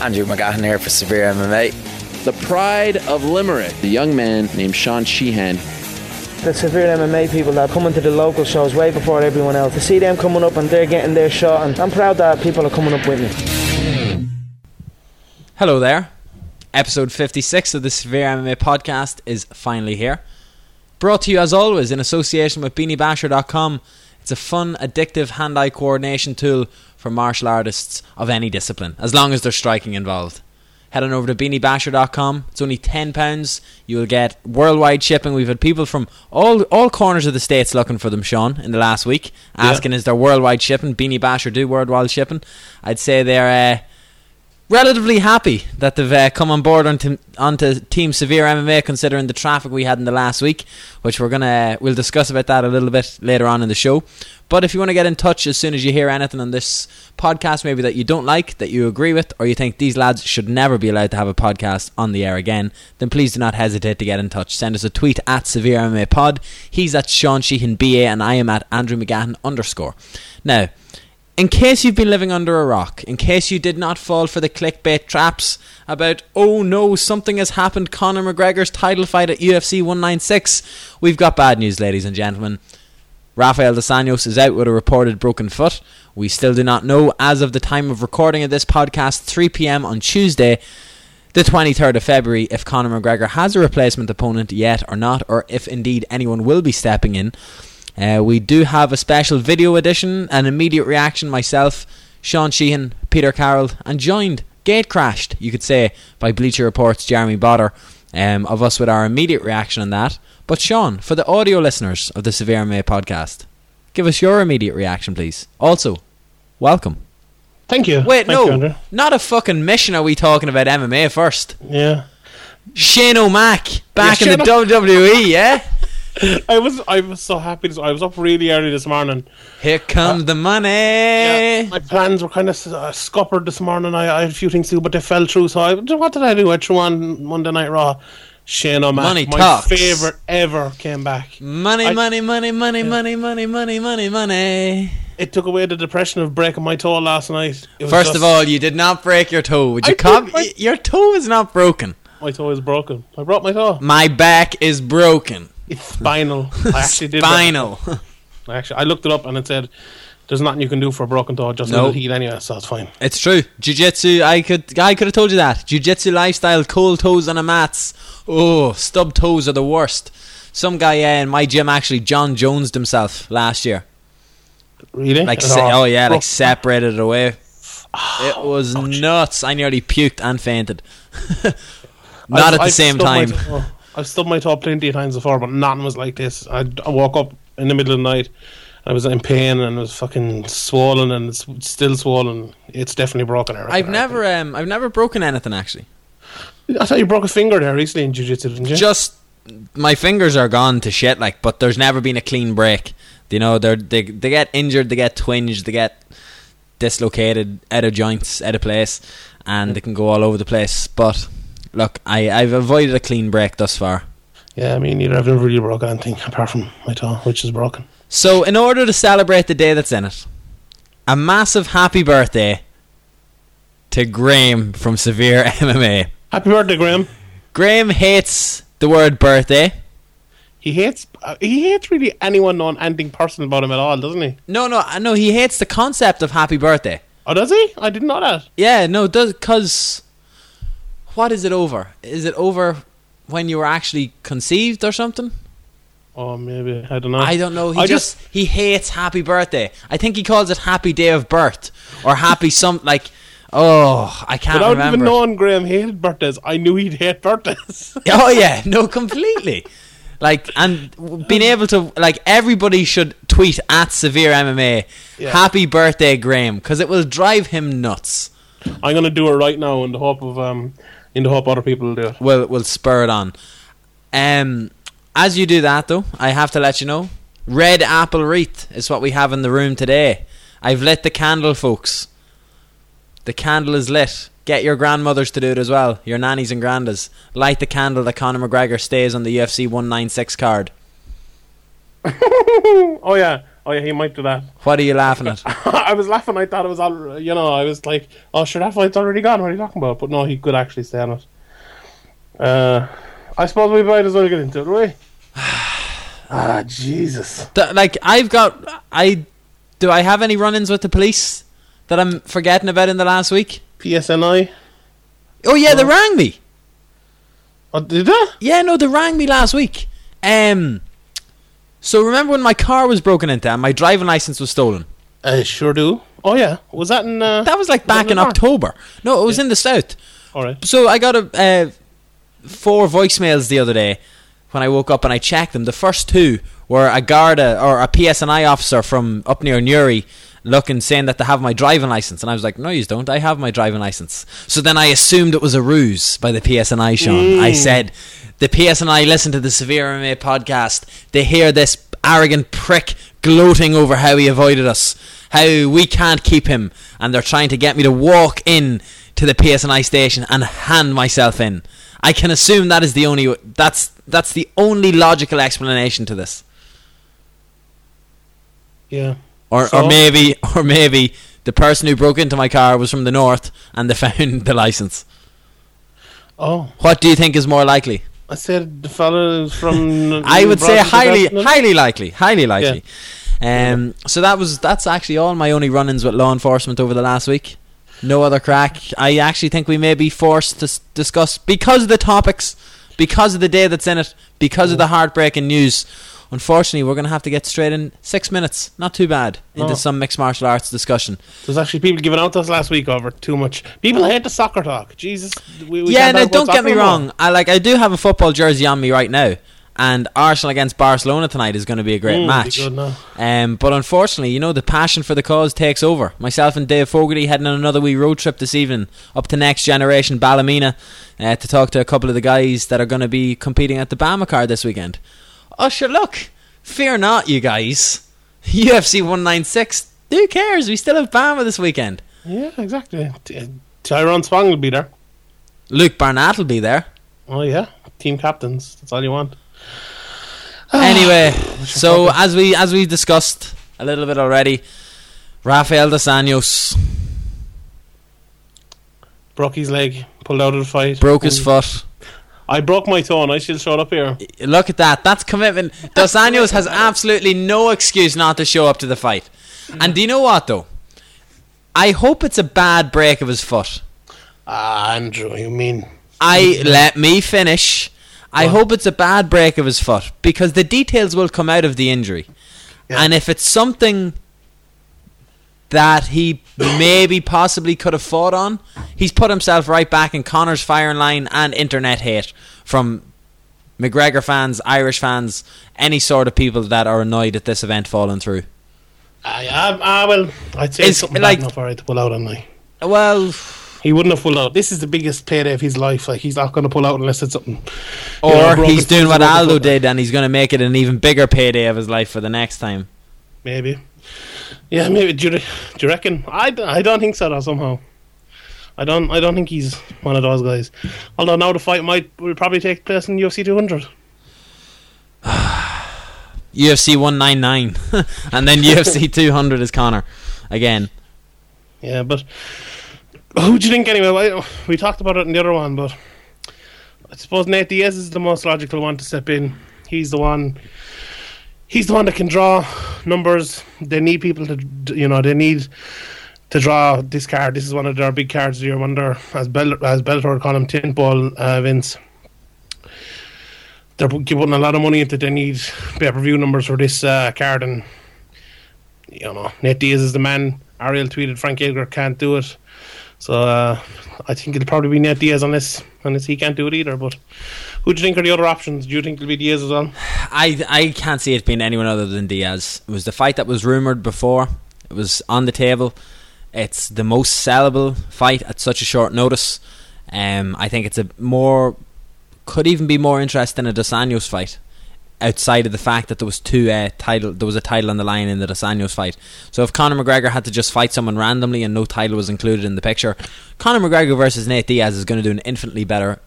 Andrew McGahan here for Severe MMA. The pride of Limerick, the young man named Sean Sheehan. The severe MMA people that coming to the local shows way before everyone else. To see them coming up and they're getting their shot, and I'm proud that people are coming up with me. Hello there. Episode 56 of the Severe MMA podcast is finally here. Brought to you as always in association with BeanieBasher.com. It's a fun, addictive hand eye coordination tool for martial artists of any discipline, as long as there's striking involved. Head on over to BeanieBasher.com. It's only £10. You will get worldwide shipping. We've had people from all all corners of the states looking for them, Sean, in the last week, asking is there worldwide shipping? Beanie Basher do worldwide shipping. I'd say they're. Uh, relatively happy that they've uh, come on board onto, onto Team Severe MMA, considering the traffic we had in the last week, which we're gonna we'll discuss about that a little bit later on in the show. But if you want to get in touch as soon as you hear anything on this podcast, maybe that you don't like, that you agree with, or you think these lads should never be allowed to have a podcast on the air again, then please do not hesitate to get in touch. Send us a tweet at Severe MMA Pod. He's at Sean Sheehan BA, and I am at Andrew McGahan underscore. Now in case you've been living under a rock, in case you did not fall for the clickbait traps about, oh no, something has happened, Conor McGregor's title fight at UFC 196, we've got bad news, ladies and gentlemen. Rafael dos Anjos is out with a reported broken foot. We still do not know, as of the time of recording of this podcast, 3 pm on Tuesday, the 23rd of February, if Conor McGregor has a replacement opponent yet or not, or if indeed anyone will be stepping in. Uh, we do have a special video edition, an immediate reaction myself, Sean Sheehan, Peter Carroll, and joined, gate crashed, you could say, by Bleacher Report's Jeremy Botter, um, of us with our immediate reaction on that. But Sean, for the audio listeners of the Severe MMA podcast, give us your immediate reaction, please. Also, welcome. Thank you. Wait, Thank no, Andrew. not a fucking mission. Are we talking about MMA first? Yeah. Shane O'Mac back Yeah, in the WWE, yeah. I was I was so happy. This, I was up really early this morning. Here comes the money. Yeah, my plans were kind of uh, scuppered this morning. I, I had a few things to do, but they fell through. So I, what did I do? I threw on Monday Night Raw. Shane O'Mac, Money my talks. favorite ever, came back. Money, I- money, money, money, money, money, money, money, money. It took away the depression of breaking my toe last night. First just- of all, you did not break your toe. Would you come? Your toe is not broken. my toe is broken. I broke my toe. My back is broken. It's spinal. I actually did. Spinal. I actually, I looked it up and it said there's nothing you can do for a broken toe. Just No. it heal anyway, so it's fine. it's true. Jiu-jitsu, I could I could have told you that. Jiu-jitsu lifestyle, cold toes on a mats. Oh, stub toes are the worst. Some guy uh, in my gym actually John Jones himself last year. Really? Like se- oh yeah, like separated it away. It was nuts. I nearly puked and fainted. Not I've- at the I've same stubbed my time. I've stubbed my toe plenty of times before, but nothing was like this. I, I woke up in the middle of the night. I was in pain and it was fucking swollen and it's still swollen. It's definitely broken. I reckon, I've never um I've never broken anything actually. I thought you broke a finger there recently in jiu-jitsu, didn't you? Just my fingers are gone to shit like but there's never been a clean break. You know, they they they get injured, they get twinged, they get dislocated out of joints, out of place, and they can go all over the place. But look, I, I've avoided a clean break thus far. yeah, I mean, neither. I've never really broken anything apart from my toe, which is broken. So, in order to celebrate the day that's in it, a massive happy birthday to Graham from Severe MMA. Happy birthday, Graham. Graham hates the word birthday. He hates. Uh, he hates really anyone knowing anything personal about him at all, doesn't he? No, no, uh, no. He hates the concept of happy birthday. Oh, does he? I didn't know that. Yeah, no, does because what is it over? Is it over when you were actually conceived or something? Oh, maybe I don't know. I don't know. He I just, he hates happy birthday. I think he calls it happy day of birth or happy some like. Oh, I can't Without remember. even knowing Graham hated birthdays, I knew he'd hate birthdays. Oh yeah, no, completely. Like and being able to like everybody should tweet at severe MMA, Yeah. happy birthday Graham, because it will drive him nuts. I'm gonna do it right now in the hope of um, in the hope other people will do it. Will will spur it on. Um, as you do that though, I have to let you know, red apple wreath is what we have in the room today. I've lit the candle, folks. The candle is lit. Get your grandmothers to do it as well. Your nannies and grandas. Light the candle that Conor McGregor stays on the UFC 196 card. Oh yeah, Oh yeah, he might do that. What are you laughing at? I was laughing. I thought it was all. You know, I was like, "Oh, sure, that fight's already gone." What are you talking about? But no, he could actually stay on it. Uh, I suppose we might as well get into it, we? ah, Jesus. Like I've got I do I have any run-ins with the police that I'm forgetting about in the last week? PSNI. Oh yeah, they rang me. Oh, did they? Yeah, no, they rang me last week. Um, so remember when my car was broken into and my driving license was stolen? I sure do. Oh yeah, was that in? Uh, That was like back in the? October. No, it was in the south. All right. So I got a uh, four voicemails the other day when I woke up and I checked them. The first two were a Garda uh, or a PSNI officer from up near Newry looking saying that they have my driving license. And I was like no you don't. I have my driving license. So then I assumed it was a ruse by the PSNI Sean. I mm. said the PSNI listen to the Severe MMA podcast. They hear this arrogant prick gloating over how he avoided us how we can't keep him and they're trying to get me to walk in to the PSNI station and hand myself in I can assume that is the only that's that's the only logical explanation to this Yeah. or So? or maybe or maybe the person who broke into my car was from the north and they found the license. Oh, What do you think is more likely? I said the fella from. I would say highly highly likely, highly likely. Yeah. Um so that was that's actually all my only run-ins with law enforcement over the last week. No other crack. I actually think we may be forced to s- discuss because of the topics, because of the day that's in it, because of the heartbreaking news. Unfortunately, we're going to have to get straight in six minutes. Not too bad into No. some mixed martial arts discussion. There's actually people giving out to us last week over too much. People hate the soccer talk. Jesus. We, we yeah, can't no, talk about don't get soccer me anymore. wrong. I like I do have a football jersey on me right now, and Arsenal against Barcelona tonight is going to be a great Mm, match. Um, but unfortunately, you know, the passion for the cause takes over. Myself and Dave Fogarty heading on another wee road trip this evening up to Next Generation Ballymena uh, to talk to a couple of the guys that are going to be competing at the BAMMA card this weekend. Oh, sure, look, fear not, you guys. UFC 196. Who cares? We still have BAMMA this weekend. Yeah, exactly. T- Tyrone Spong will be there. Luke Barnatt will be there. Oh yeah, team captains. That's all you want. Anyway, so as we as we discussed a little bit already, Rafael dos Anjos Broke his leg, pulled out of the fight. broke his foot. I broke my toe and I still showed up here. Look at that. That's commitment. Dos Anjos has absolutely no excuse not to show up to the fight. And do you know what though? I hope it's a bad break of his foot. Ah, Andrew, you mean? I let me finish. I hope it's a bad break of his foot because the details will come out of the injury. Yeah. And if it's something that he maybe possibly could have fought on, he's put himself right back in Connor's firing line and internet hate from McGregor fans, Irish fans, any sort of people that are annoyed at this event falling through. I, yeah, ah, well, I'd say It's it's something like- bad enough for it to pull out on me. Well, He wouldn't have pulled out. This is the biggest payday of his life. Like he's not going to pull out unless it's something. you know, or he's doing what Aldo foot. did and he's going to make it an even bigger payday of his life for the next time. Maybe. Yeah, maybe. Do you, do you reckon? I, I don't think so. Though, somehow, I don't. I don't think he's one of those guys. Although now the fight might will probably take place in UFC 200. UFC 199 and then UFC 200 is Connor again. Yeah, but who do you think anyway? We talked about it in the other one, but I suppose Nate Diaz is the most logical one to step in. He's the one. He's the one that can draw numbers. They need people to, you know, they need to draw this card. This is one of their big cards year. One as Bell, as Bellator call him tin ball uh, events. They're pu- putting a lot of money into. They need pay per view numbers for this uh, card, and you know, Nate Diaz is the man. Ariel tweeted Frank Edgar can't do it. So uh, I think it'll probably be Nate Diaz unless unless he can't do it either. But who do you think are the other options? Do you think it'll be Diaz as well? I I can't see it being anyone other than Diaz. It was the fight that was rumored before. It was on the table. It's the most sellable fight at such a short notice. Um, I think it's a more could even be more interesting than a Dos Anjos fight. Outside of the fact that there was two uh, title, there was a title on the line in the Dos Anjos fight. So if Conor McGregor had to just fight someone randomly and no title was included in the picture, Conor McGregor versus Nate Diaz is going to do an infinitely better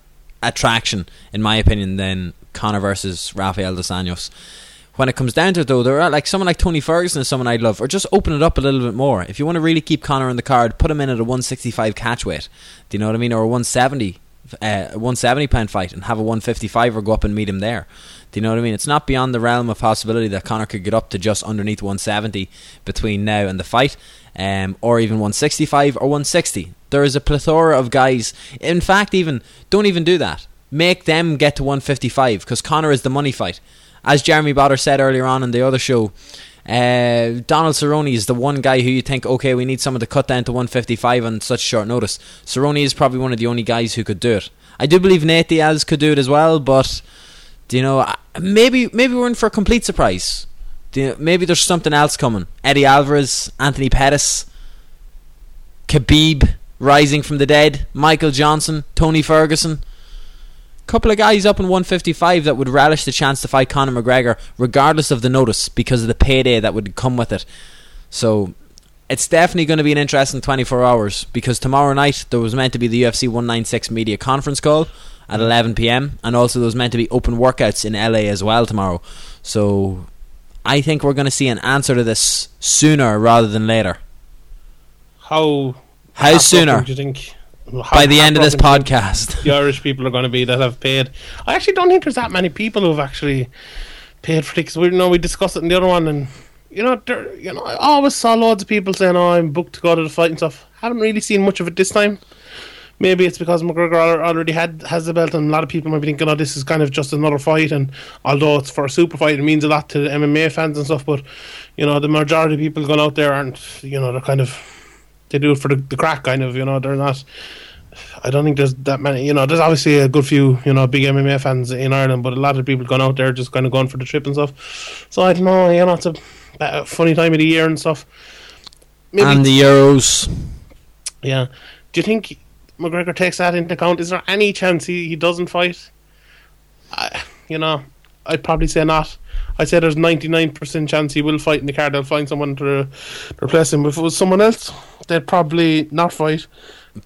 attraction, in my opinion, than Conor versus Rafael Dos Anjos. when it comes down to it, though, there are like someone like Tony Ferguson is someone I'd love, or just open it up a little bit more. If you want to really keep Conor in the card, put him in at a 165 catch weight. Do you know what I mean? Or a 170, uh, 170 pound fight, and have a 155 or go up and meet him there. Do you know what I mean? It's not beyond the realm of possibility that Conor could get up to just underneath 170 between now and the fight, um, or even 165 or 160. There is a plethora of guys. In fact, even don't even do that. Make them get to 155 because Conor is the money fight as Jeremy Botter said earlier on in the other show, uh, Donald Cerrone is the one guy who you think, okay, we need someone to cut down to 155 on such short notice. Cerrone is probably one of the only guys who could do it. I do believe Nate Diaz could do it as well, but do you know, maybe maybe we're in for a complete surprise. You know, maybe there's something else coming. Eddie Alvarez, Anthony Pettis, Khabib rising from the dead, Michael Johnson, Tony Ferguson couple of guys up in 155 that would relish the chance to fight Conor McGregor, regardless of the notice, because of the payday that would come with it. So it's definitely going to be an interesting 24 hours because tomorrow night there was meant to be the UFC 196 media conference call at 11 p.m. and also there was meant to be open workouts in LA as well tomorrow. So I think we're going to see an answer to this sooner rather than later. How how sooner? Do you think? By the end of this podcast. the Irish people are going to be that have paid. I actually don't think there's that many people who've actually paid for tickets. We know we discussed it in the other one, and you know, there, you know, I always saw loads of people saying, "Oh, I'm booked to go to the fight and stuff." Haven't really seen much of it this time. Maybe it's because McGregor already had has the belt, and a lot of people might be thinking, "Oh, this is kind of just another fight." And although it's for a super fight, it means a lot to the MMA fans and stuff. But you know, the majority of people going out there aren't. You know, they're kind of they do it for the, the crack, kind of. You know, they're not. I don't think there's that many. You know, there's obviously a good few, you know, big MMA fans in Ireland, but a lot of people going out there just kind of going for the trip and stuff. So I don't know. You know, it's a, a funny time of the year and stuff. Maybe and the Euros. Yeah. Do you think McGregor takes that into account? Is there any chance he, he doesn't fight? I, you know, I'd probably say not. I'd say there's 99% chance he will fight in the card. They'll find someone to, to replace him. If it was someone else, they'd probably not fight.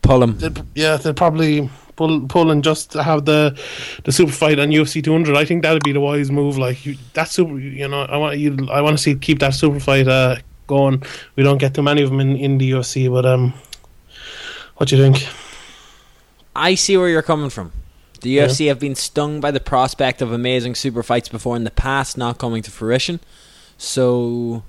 Pull him. They'd, yeah, they'd probably pull pull and just have the the super fight on UFC 200. I think that'd be the wise move. Like you, that super, you know, I want you. I want to see keep that super fight uh, going. We don't get too many of them in, in the UFC, but um, what do you think? I see where you're coming from. The UFC yeah. have been stung by the prospect of amazing super fights before in the past not coming to fruition. So,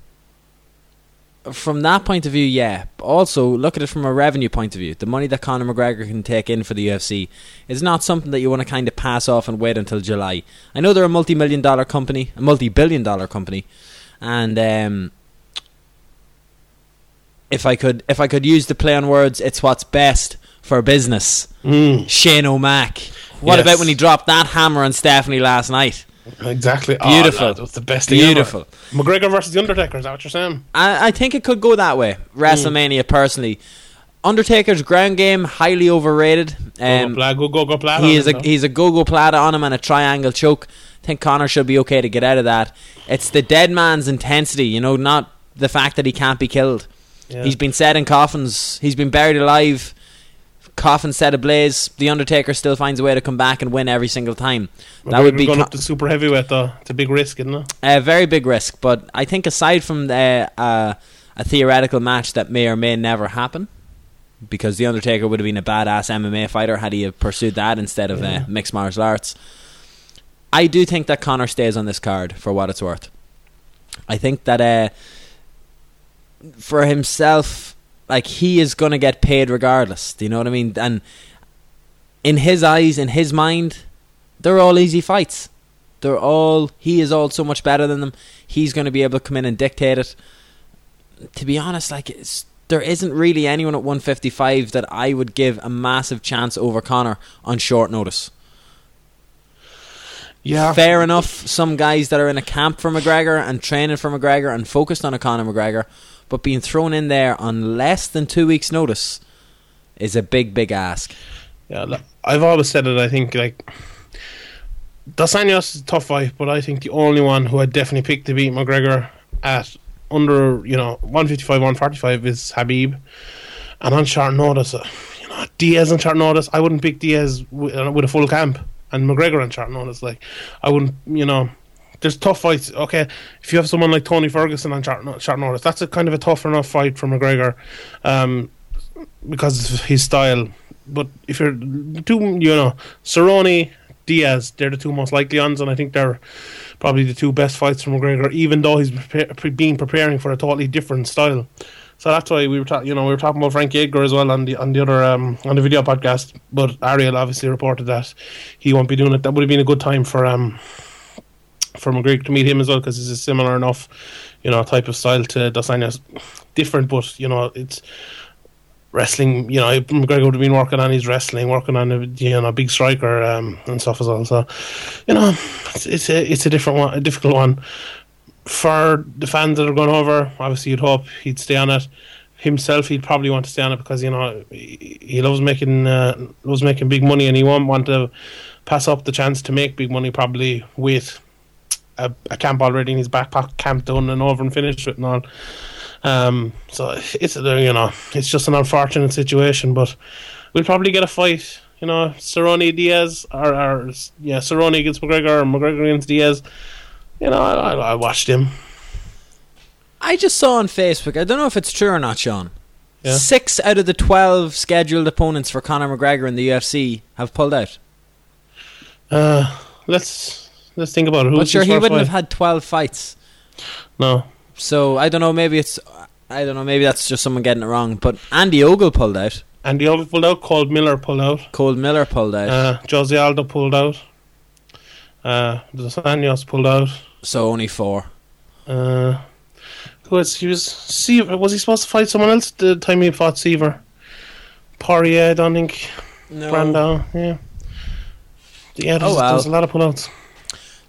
from that point of view, yeah. Also, look at it from a revenue point of view. The money that Conor McGregor can take in for the UFC is not something that you want to kind of pass off and wait until July. I know they're a multi million dollar company, a multi billion dollar company, and um, if I could if I could use the play on words, it's what's best for business. Mm. Shane O'Mac. What yes. about when he dropped that hammer on Stephanie last night? Exactly. Beautiful. Oh, that was the best Beautiful. Ever. McGregor versus The Undertaker, is that what you're saying? I, I think it could go that way. WrestleMania, mm. personally. Undertaker's ground game, highly overrated. Um, go, go, go, he is a, he's a gogoplata on him and a triangle choke. I think Connor should be okay to get out of that. It's the dead man's intensity, you know, not the fact that he can't be killed. Yeah. He's been set in coffins. He's been buried alive coffin set ablaze, the Undertaker still finds a way to come back and win every single time. that would be going co- up to super heavyweight though. It's a big risk, isn't it? A very big risk, but I think aside from the, uh, a theoretical match that may or may never happen, because the Undertaker would have been a badass MMA fighter had he pursued that instead of uh, yeah. uh, mixed martial arts. I do think that Connor stays on this card for what it's worth. I think that uh, for himself like he is going to get paid regardless. Do you know what I mean? And in his eyes, in his mind, they're all easy fights. They're all he is all so much better than them. He's going to be able to come in and dictate it. To be honest, like there isn't really anyone at 155 that I would give a massive chance over Conor on short notice. Yeah. Fair enough. Some guys that are in a camp for McGregor and training for McGregor and focused on a Conor McGregor but being thrown in there on less than two weeks' notice is a big, big ask. Yeah, I've always said it. I think like Dos Anjos is a tough fight, but I think the only one who I'd definitely pick to beat McGregor at under you know 155, 145 is Khabib, and on short notice, uh, you know Diaz on short notice, I wouldn't pick Diaz with, uh, with a full camp, and McGregor on short notice, like I wouldn't, you know, there's tough fights. Okay, if you have someone like Tony Ferguson on short, short notice, that's a kind of a tough enough fight for McGregor, um, because of his style. But if you're two, you know, Cerrone, Diaz, they're the two most likely ones, and I think they're probably the two best fights for McGregor, even though he's pre- been preparing for a totally different style. So that's why we were talking. You know, we were talking about Frankie Edgar as well on the on the other um, on the video podcast. But Ariel obviously reported that he won't be doing it. That would have been a good time for um for McGregor to meet him as well because it's a similar enough, you know, type of style to Dos Anjos. Different, but you know, it's wrestling. You know, McGregor would have been working on his wrestling, working on a you know big striker um, and stuff as well. So, you know, it's, it's a it's a different one, a difficult one for the fans that are going over. Obviously, you'd hope he'd stay on it. Himself, he'd probably want to stay on it because you know he, he loves making uh, loves making big money, and he won't want to pass up the chance to make big money. Probably with a, a camp already in his back pocket, camp done and over and finished with and all. Um, so it's a, you know it's just an unfortunate situation, but we'll probably get a fight. You know, Cerrone Diaz or, or yeah, Cerrone against McGregor or McGregor against Diaz. You know, I, I, I watched him. I just saw on Facebook. I don't know if it's true or not, Sean. Yeah. Six out of the twelve scheduled opponents for Conor McGregor in the UFC have pulled out. Uh, let's let's think about it. Who's But sure, he wouldn't have had twelve fights. No, So I don't know. Maybe it's I don't know. Maybe that's just someone getting it wrong. But Andy Ogle pulled out. Andy Ogle pulled out. Cole Miller pulled out. Cole Miller pulled out. Uh, Jose Aldo pulled out. Uh, Dos Anjos pulled out. so only four. Uh, who was he was Siver? Was he supposed to fight someone else the time he fought Siver? Poirier, I don't think. No. Brandao, yeah. Yeah, there's, Oh, well. there's a lot of pullouts.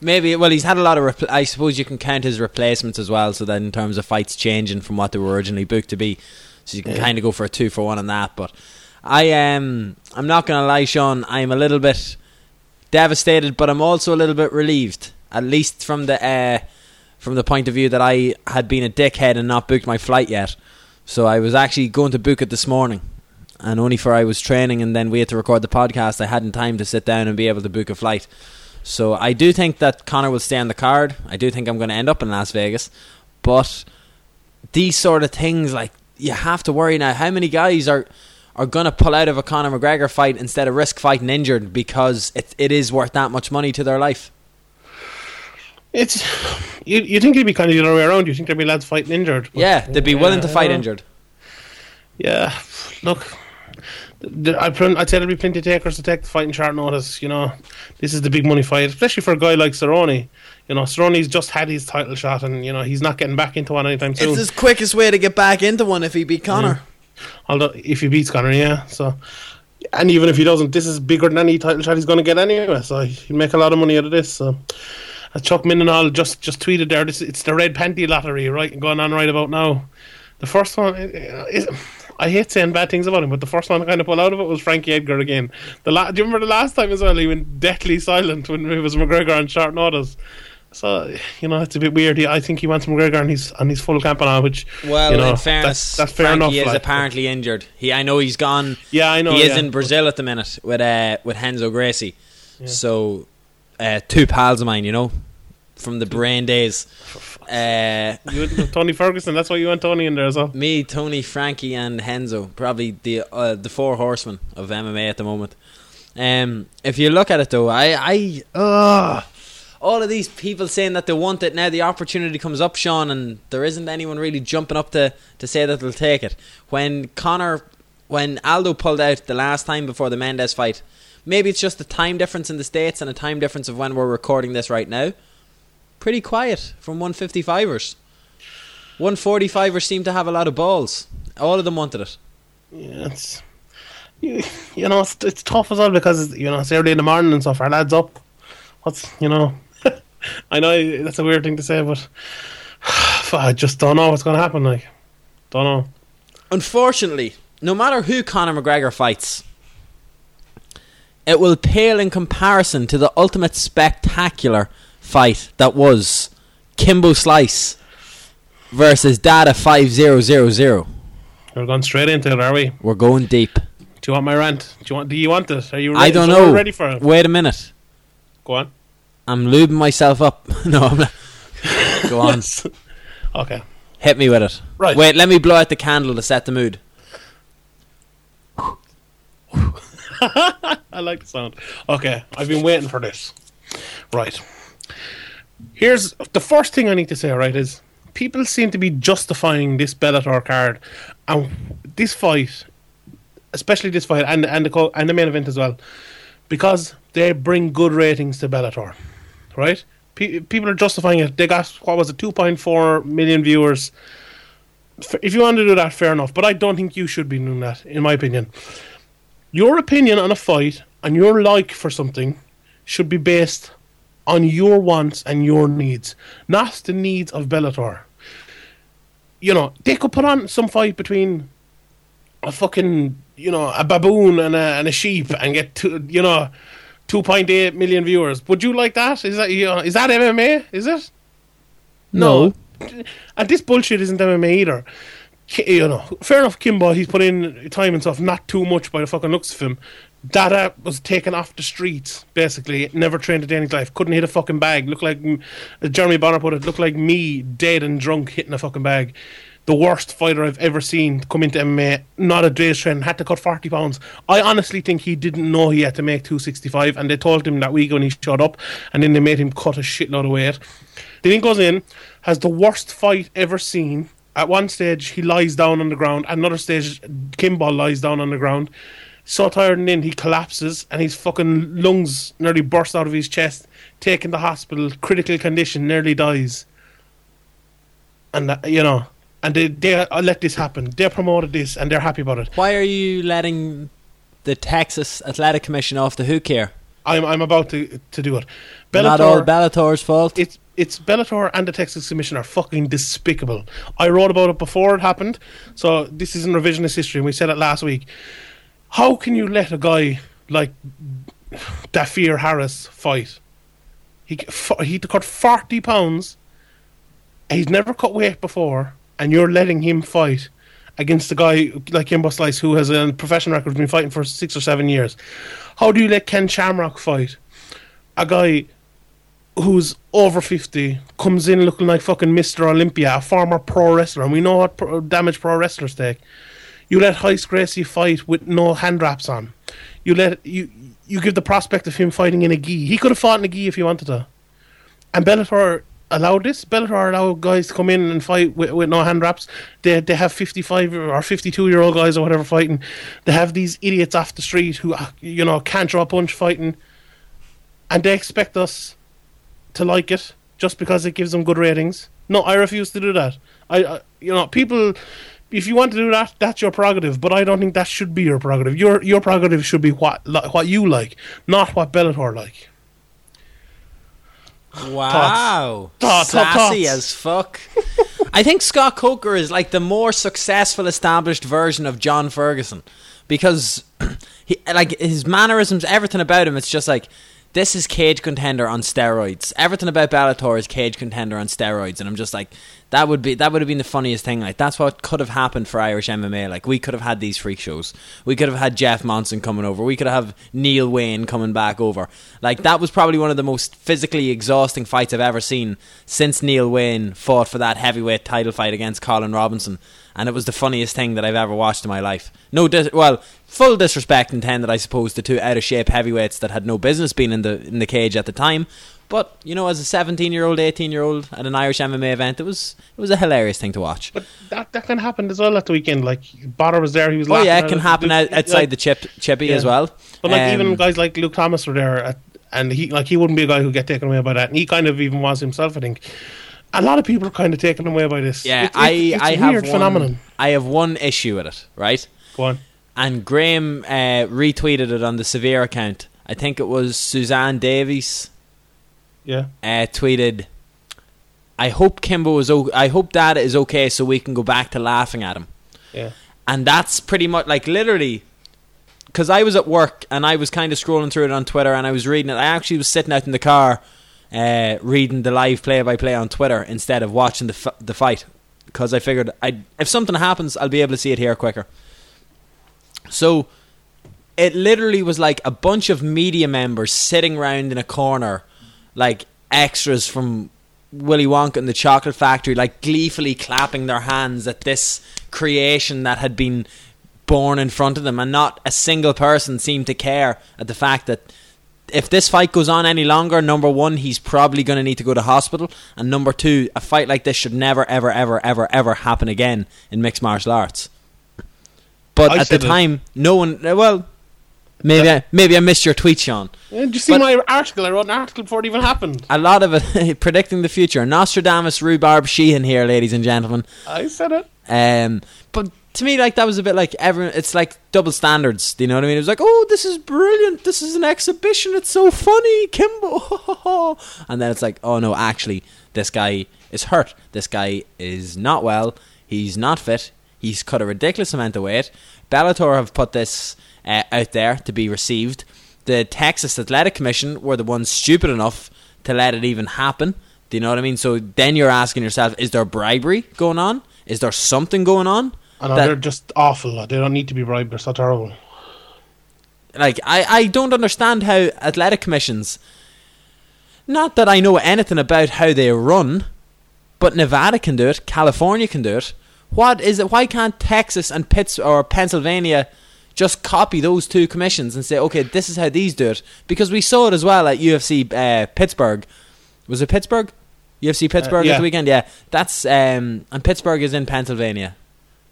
Maybe. Well, he's had a lot of. Repl- I suppose you can count his replacements as well. So then, in terms of fights changing from what they were originally booked to be, so you can Yeah. kind of go for a two for one on that. But I um, I'm not gonna lie, Sean. I'm a little bit devastated, but I'm also a little bit relieved. At least from the uh, from the point of view that I had been a dickhead and not booked my flight yet. So I was actually going to book it this morning. And only for I was training and then we had to record the podcast, I hadn't time to sit down and be able to book a flight. So I do think that Connor will stay on the card. I do think I'm going to end up in Las Vegas. But these sort of things, like you have to worry now. How many guys are are going to pull out of a Conor McGregor fight instead of risk fighting injured because it it is worth that much money to their life? It's you. You think it'd be kind of the other way around? You think there'd be lads fighting injured? Yeah, they'd be willing to fight injured. Yeah, look, I'd, pl- I'd say there'd be plenty of takers to take the fight in short notice. You know, this is the big money fight, especially for a guy like Cerrone. You know, Cerrone's just had his title shot, and you know he's not getting back into one anytime soon. It's his quickest way to get back into one if he beat Connor. Although if he beats Connor, yeah. So, and even if he doesn't, this is bigger than any title shot he's going to get anyway. So he'll make a lot of money out of this. So, as Chuck Mindenhall just just tweeted there, this it's the red panty lottery, right? Going on right about now. The first one, it, it, I hate saying bad things about him, but the first one to kind of pull out of it was Frankie Edgar again. The la- do you remember the last time as well? He went deathly silent when it was McGregor on short notice. So you know it's a bit weird. He, I think he wants McGregor and he's on his full camp now, which Well, you know, in fairness, that's, that's fair Frankie enough. He is like, apparently injured. He, I know he's gone. yeah, I know he is yeah. in Brazil at the minute with uh, with Renzo Gracie. So, uh, two pals of mine, you know, from the brain days. Uh, You went Tony Ferguson. That's why you want Tony in there as well. me, Tony, Frankie, and Renzo, probably the uh, the four horsemen of MMA at the moment. Um, if you look at it though, I, I, ugh, all of these people saying that they want it now, the opportunity comes up, Sean, and there isn't anyone really jumping up to to say that they'll take it. When Connor, when Aldo pulled out the last time before the Mendes fight, maybe it's just the time difference in the states and a time difference of when we're recording this right now. Pretty quiet from 155ers. 145ers seem to have a lot of balls. All of them wanted it. Yeah, it's you, you know it's, it's tough as well because you know it's early in the morning and stuff. Our lads up. What's you know? I know that's a weird thing to say, but I just don't know what's going to happen. Like, don't know. Unfortunately, no matter who Conor McGregor fights, it will pale in comparison to the ultimate spectacular fight that was Kimbo Slice versus Dada 5000. We're going straight into it, are we? We're going deep. Do you want my rant? Do you want? Do you want it? Are you? Ready? I don't know. Ready for it? Wait a minute. Go on. I'm lubing myself up. no, I'm not. Go on. Okay. Hit me with it. Right. Wait, let me blow out the candle to set the mood. I like the sound. Okay, I've been waiting for this. Right. Here's the first thing I need to say, right, is people seem to be justifying this Bellator card and this fight, especially this fight and and the and the main event as well, because they bring good ratings to Bellator, right? Pe- people are justifying it. They got what was it, two point four million viewers. If you want to do that, fair enough. But I don't think you should be doing that, in my opinion your opinion on a fight and your like for something should be based on your wants and your needs, not the needs of Bellator. You know, they could put on some fight between a fucking, you know, a baboon and a, and a sheep and get two, you know, 2.8 million viewers. Would you like that? Is that you know, is that MMA? Is it? No. And this bullshit isn't MMA either. You know, fair enough, Kimbo. He's put in time and stuff, not too much by the fucking looks of him. Dada was taken off the streets, basically. Never trained a day in his life. Couldn't hit a fucking bag. Looked like, as Jeremy Botter put it, looked like me, dead and drunk, hitting a fucking bag. The worst fighter I've ever seen come into MMA. Not a day's training. Had to cut 40 pounds. I honestly think he didn't know he had to make 265, and they told him that week when he showed up, and then they made him cut a shitload of weight. Then he goes in, has the worst fight ever seen. At one stage, he lies down on the ground. Another stage, Kimbo lies down on the ground. So tired and then he collapses, and his fucking lungs nearly burst out of his chest. Taken to hospital, critical condition, nearly dies. And that, you know, and they they uh, let this happen. They promoted this, and they're happy about it. Why are you letting the Texas Athletic Commission off the hook here? I'm I'm about to to do it. Not all Bellator's fault. it's it's Bellator and the Texas Commission are fucking despicable. I wrote about it before it happened, so this isn't revisionist history. and We said it last week. How can you let a guy like Dhafir Harris fight? He he cut forty pounds. He's never cut weight before, and you're letting him fight against a guy like Kimbo Slice, who has a professional record, been fighting for six or seven years. How do you let Ken Shamrock fight a guy who's over 50 comes in looking like fucking Mr. Olympia, a former pro wrestler, and we know what pro- damage pro wrestlers take. You let Royce Gracie fight with no hand wraps on. You let you you give the prospect of him fighting in a gi. He could have fought in a gi if he wanted to. And Bellator allowed this. Bellator allowed guys to come in and fight with, with no hand wraps. They they have 55 or 52 year old guys or whatever fighting. They have these idiots off the street who uh, you know can't draw a punch fighting, and they expect us to like it just because it gives them good ratings. No, I refuse to do that. I, I you know, people if you want to do that, that's your prerogative, but I don't think that should be your prerogative. Your your prerogative should be what what you like, not what Bellator like. Wow. Thoughts, thoughts, Sassy thoughts. as fuck. I think Scott Coker is like the more successful established version of John Ferguson because he like his mannerisms, everything about him, it's just like this is cage contender on steroids. Everything about Bellator is cage contender on steroids, and I'm just like that would be that would have been the funniest thing. Like that's what could have happened for Irish MMA. Like we could have had these freak shows. We could have had Jeff Monson coming over. We could have Neil Wain coming back over. Like that was probably one of the most physically exhausting fights I've ever seen since Neil Wain fought for that heavyweight title fight against Colin Robinson. And it was the funniest thing that I've ever watched in my life. No, dis- well, full disrespect intended, I suppose, to two out of shape heavyweights that had no business being in the in the cage at the time. But you know, as a seventeen-year-old, eighteen-year-old at an Irish MMA event, it was it was a hilarious thing to watch. But that that can happen as well at the weekend. Like Botter was there, he was. Oh yeah, it can happen out, outside the chip chippy Yeah. as well. But like Um, even guys like Luke Thomas were there, at, and he like he wouldn't be a guy who'd get taken away by that, and he kind of even was himself. I think a lot of people are kind of taken away by this. yeah, It- it- I it's I have one, phenomenon. I have one issue with it, right? Go on. And Graham uh, retweeted it on the Severe account. I think it was Suzanne Davies Yeah. uh, tweeted, "I hope Kimbo is. O- I hope Dad is okay, so we can go back to laughing at him." Yeah. And that's pretty much like literally, because I was at work and I was kind of scrolling through it on Twitter and I was reading it. I actually was sitting out in the car, uh, reading the live play-by-play on Twitter instead of watching the f- the fight, because I figured I if something happens, I'll be able to see it here quicker. So it literally was like a bunch of media members sitting around in a corner like extras from Willy Wonka and the Chocolate Factory, like gleefully clapping their hands at this creation that had been born in front of them, and not a single person seemed to care at the fact that if this fight goes on any longer, number one, he's probably going to need to go to hospital, and number two, a fight like this should never, ever, ever, ever, ever happen again in mixed martial arts. But I at the said it. time, no one. Well, maybe I, maybe I missed your tweet, Sean. Did you see But- my article? I wrote an article before it even happened. A lot of it predicting the future. Nostradamus, rhubarb, Sheehan here, ladies and gentlemen. I said it. Um, but to me, like that was a bit like everyone. It's like double standards. Do you know what I mean? It was like, oh, this is brilliant. This is an exhibition. It's so funny, Kimbo. and then it's like, oh no, actually, this guy is hurt. This guy is not well. He's not fit. He's cut a ridiculous amount of weight. Bellator have put this uh, out there to be received. The Texas Athletic Commission were the ones stupid enough to let it even happen. Do you know what I mean? So then you're asking yourself, is there bribery going on? Is there something going on? I know That- they're just awful. They don't need to be bribed. They're so terrible. like I, I don't understand how athletic commissions not that I know anything about how they run but Nevada can do it California can do it what is it why can't Texas and Pitts or Pennsylvania just copy those two commissions and say okay this is how these do it because we saw it as well at UFC uh, Pittsburgh was it Pittsburgh UFC Pittsburgh at yeah. the weekend yeah that's um and Pittsburgh is in Pennsylvania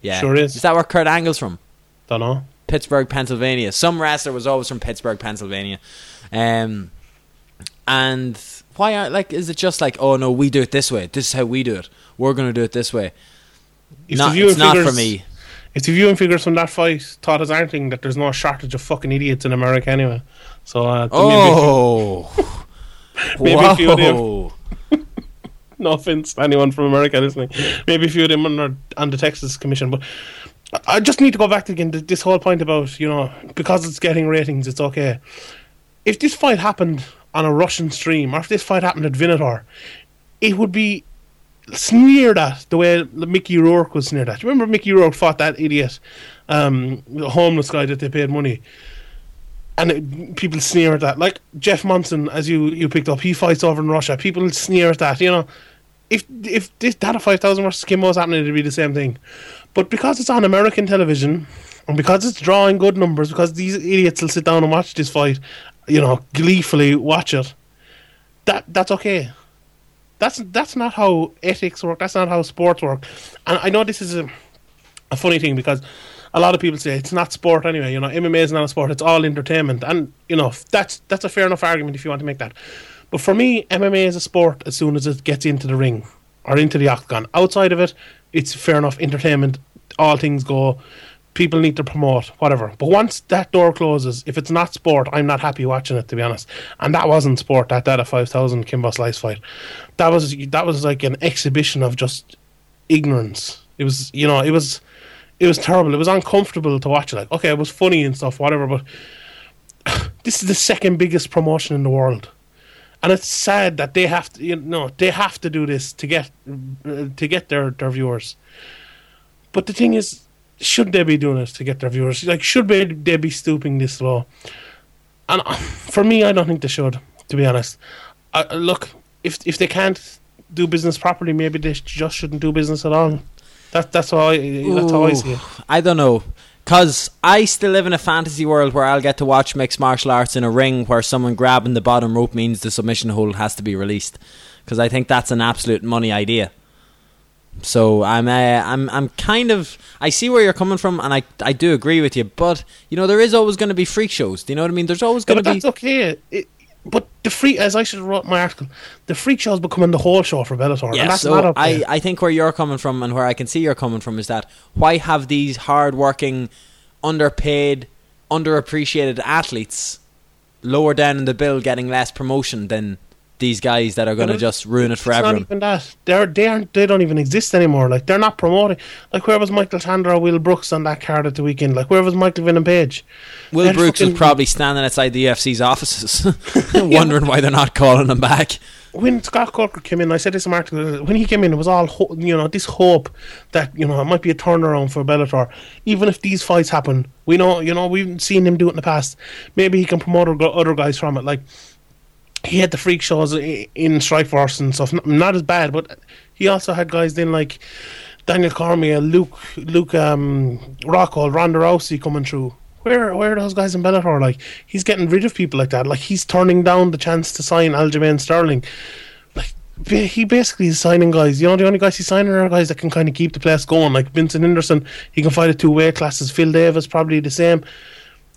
yeah Sure is. is that where Kurt Angle's from Don't know. Pittsburgh, Pennsylvania. Some wrestler was always from Pittsburgh, Pennsylvania. Um, and why are like? Is it just like, oh no, we do it this way. This is how we do it. We're going to do it this way. If Not, it's not for me. If the viewing figures from that fight taught us anything, that there's no shortage of fucking idiots in America anyway. So, uh, maybe- Oh, Maybe a few of them. No offense to anyone from America listening. Maybe a few of them on, on the Texas Commission, but I- just need to go back to again this whole point about you know because it's getting ratings, it's okay. If this fight happened on a Russian stream, or if this fight happened at Venator, it would be sneered at the way Mickey Rourke was sneered at. Remember Mickey Rourke fought that idiot, um, the homeless guy that they paid money. And it, people sneer at that. Like Jeff Monson, as you, you picked up, he fights over in Russia. People sneer at that. You know, if if this Dada 5000 versus Kimbo was happening, it'd be the same thing. But because it's on American television, and because it's drawing good numbers, because these idiots will sit down and watch this fight, you know, gleefully watch it, that that's okay. That's that's not how ethics work. That's not how sports work. And I know this is a, a funny thing because a lot of people say it's not sport anyway. You know, MMA is not a sport; it's all entertainment. And you know, that's that's a fair enough argument if you want to make that. But for me, MMA is a sport as soon as it gets into the ring or into the octagon. Outside of it, it's fair enough entertainment. All things go. People need to promote whatever. But once that door closes, if it's not sport, I'm not happy watching it. To be honest, and that wasn't sport. That Dada Five Thousand Kimbo Slice fight, that was that was like an exhibition of just ignorance. It was, you know, it was it was terrible. It was uncomfortable to watch. Like, okay, it was funny and stuff, whatever, but this is the second biggest promotion in the world, and it's sad that they have to, you know, they have to do this to get uh, to get their their viewers. But the thing is, should they be doing it to get their viewers? Like, should they, be stooping this low? And uh, for me, I don't think they should. To be honest, uh, look, if if they can't do business properly, maybe they just shouldn't do business at all. That that's how I that's how I see it. I don't know. Because I still live in a fantasy world where I'll get to watch mixed martial arts in a ring where someone grabbing the bottom rope means the submission hold has to be released. Because I think that's an absolute money idea. So I'm, uh, I'm, I'm kind of, I see where you're coming from, and I, I do agree with you. But you know, there is always going to be freak shows. Do you know what I mean? There's always going to be. that's okay. It, but the free, as I should have wrote my article, the freak show's becoming the whole show for Bellator, and Yeah, that's so not okay. I, I think where you're coming from and where I can see you're coming from is that why have these hard-working, underpaid, underappreciated athletes lower down in the bill getting less promotion than these guys that are going to just ruin it for it's everyone? not even that. They're they aren't they don't even exist anymore. Like they're not promoting. Like where was Michael Chandler or Will Brooks on that card at the weekend? Like where was Michael Venom Page? Will They're Brooks was probably standing outside the UFC's offices, wondering why they're not calling him back. when Scott Coker came in, I said this in article. When he came in, it was all ho- you know this hope that you know it might be a turnaround for Bellator. Even if these fights happen, we know you know we've seen him do it in the past. Maybe he can promote other guys from it. Like he had the freak shows in Strikeforce and stuff. Not as bad, but he also had guys then like Daniel Cormier, Luke, Luke, um, Rockhold, Ronda Rousey coming through. Where, where are those guys in Bellator? Like he's getting rid of people like that. Like he's turning down the chance to sign Aljamain Sterling. Like he basically is signing guys. You know, the only guys he's signing are guys that can kind of keep the place going. Like Vincent Henderson, he can fight at two weight classes. Phil Davis probably the same,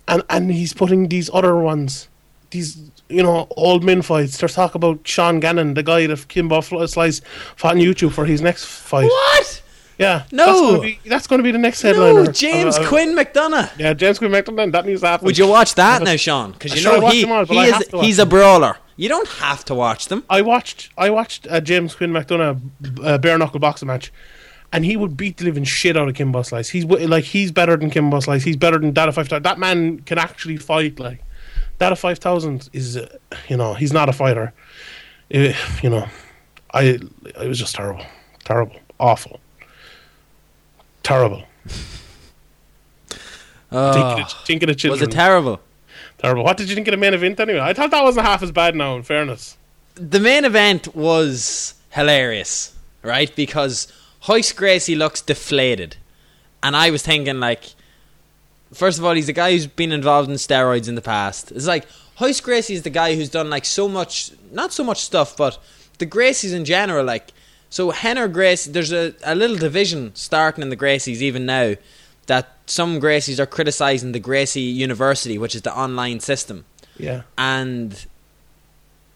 and and he's putting these other ones, these you know old men fights. There's talk about Sean Gannon, the guy that Kimbo Fl- Slice fought on YouTube for his next fight. What? Yeah, No. that's gonna be, that's going to be the next headliner. No, James Uh, uh, Quinn McDonagh. Yeah, James Quinn McDonagh. That needs to happen. Would you watch that now, Sean? Because you know he, them all, he is have to watch he's a brawler. You don't have to watch them. I watched I watched a James Quinn McDonagh uh, bare knuckle boxing match, and he would beat the living shit out of Kimbo Slice. He's like he's better than Kimbo Slice. He's better than Dada Five Thousand. That man can actually fight. Like Dada Five Thousand is, uh, you know, he's not a fighter. Uh, you know, I it was just terrible, terrible, awful, terrible. Uh, think, of the, think of the Was it terrible? terrible. What did you think of the main event anyway? I thought that wasn't half as bad now. In fairness. The main event was hilarious, right? Because Royce Gracie looks deflated, and I was thinking like, first of all, he's a guy who's been involved in steroids in the past. It's like Royce Gracie is the guy who's done like so much, not so much stuff, but the Gracies in general, like. So Rener Gracie, there's a, a little division starting in the Gracies even now that some Gracies are criticising the Gracie University, which is the online system. Yeah. And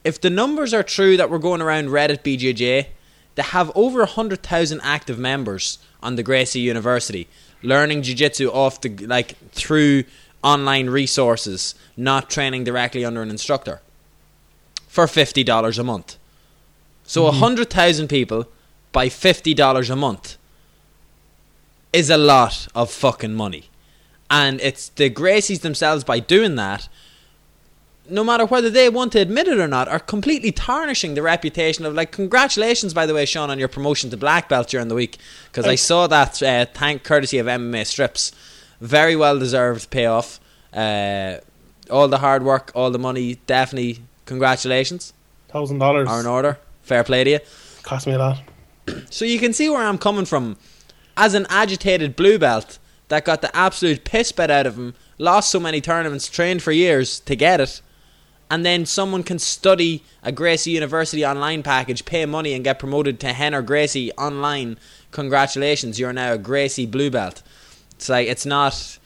if the numbers are true that we're going around Reddit BJJ, they have over 100,000 active members on the Gracie University learning jiu-jitsu off the like through online resources, not training directly under an instructor for $50 a month. So mm-hmm. a 100,000 people by $50 a month is a lot of fucking money. And it's the Gracies themselves by doing that no matter whether they want to admit it or not, are completely tarnishing the reputation of like. Congratulations, by the way, Sean, on your promotion to black belt during the week because I saw that uh, thank courtesy of MMA strips. Very well deserved payoff. Uh, all the hard work, all the money, definitely congratulations. Thousand dollars Are in order. Fair play to you. cost me a lot. So you can see where I'm coming from. As an agitated blue belt that got the absolute piss bet out of him, lost so many tournaments, trained for years to get it, and then someone can study a Gracie University online package, pay money, and get promoted to Rener Gracie online. Congratulations, you're now a Gracie blue belt. It's like it's not.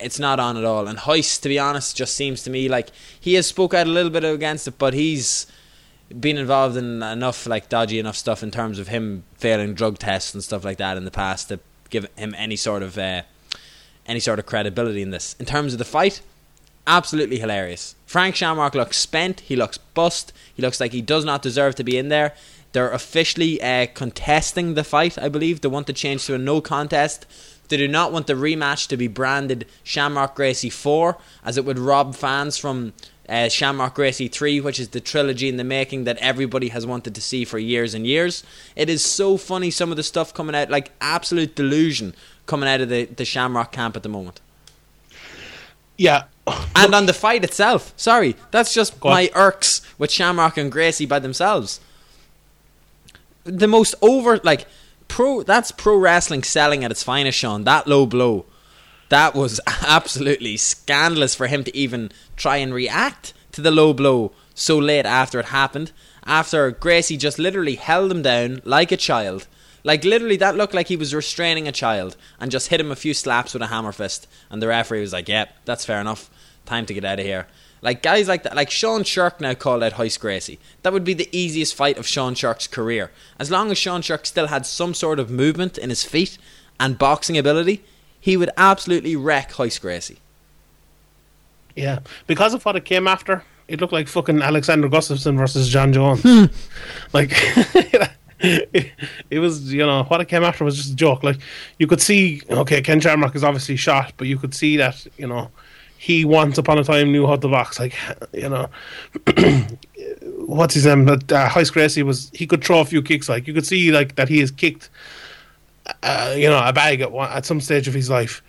It's not on at all. And Royce, to be honest, just seems to me like he has spoke out a little bit against it, but he's been involved in enough like dodgy enough stuff in terms of him failing drug tests and stuff like that in the past to give him any sort of uh, any sort of credibility in this. In terms of the fight, absolutely hilarious. Frank Shamrock looks spent. He looks bust. He looks like he does not deserve to be in there. They're officially uh, contesting the fight. I believe they want to change to a no contest. They do not want the rematch to be branded Shamrock Gracie 4, as it would rob fans from uh, Shamrock Gracie 3, which is the trilogy in the making that everybody has wanted to see for years and years. It is so funny, some of the stuff coming out, like absolute delusion coming out of the, the Shamrock camp at the moment. Yeah. And on the fight itself, sorry, that's just Go on. my irks with Shamrock and Gracie by themselves. The most over, like, pro, that's pro wrestling selling at its finest, Sean. That low blow. That was absolutely scandalous for him to even try and react to the low blow so late after it happened. After Gracie just literally held him down like a child. Like, literally, that looked like he was restraining a child and just hit him a few slaps with a hammer fist. And the referee was like, yep, that's fair enough. Time to get out of here. Like, guys like that, like Sean Sherk now called out Royce Gracie. That would be the easiest fight of Sean Sherk's career. As long as Sean Sherk still had some sort of movement in his feet and boxing ability, he would absolutely wreck Royce Gracie. Yeah. Because of what it came after, it looked like fucking Alexander Gustafsson versus Jon Jones. Hmm. like it, it was, you know, what it came after was just a joke. Like you could see, okay, Ken Shamrock is obviously shot, but you could see that, you know, he once upon a time knew how to box. Like, you know, what's his name? That uh, Royce Gracie was. He could throw a few kicks. Like you could see, like that he has kicked, uh, you know, a bag at one, at some stage of his life.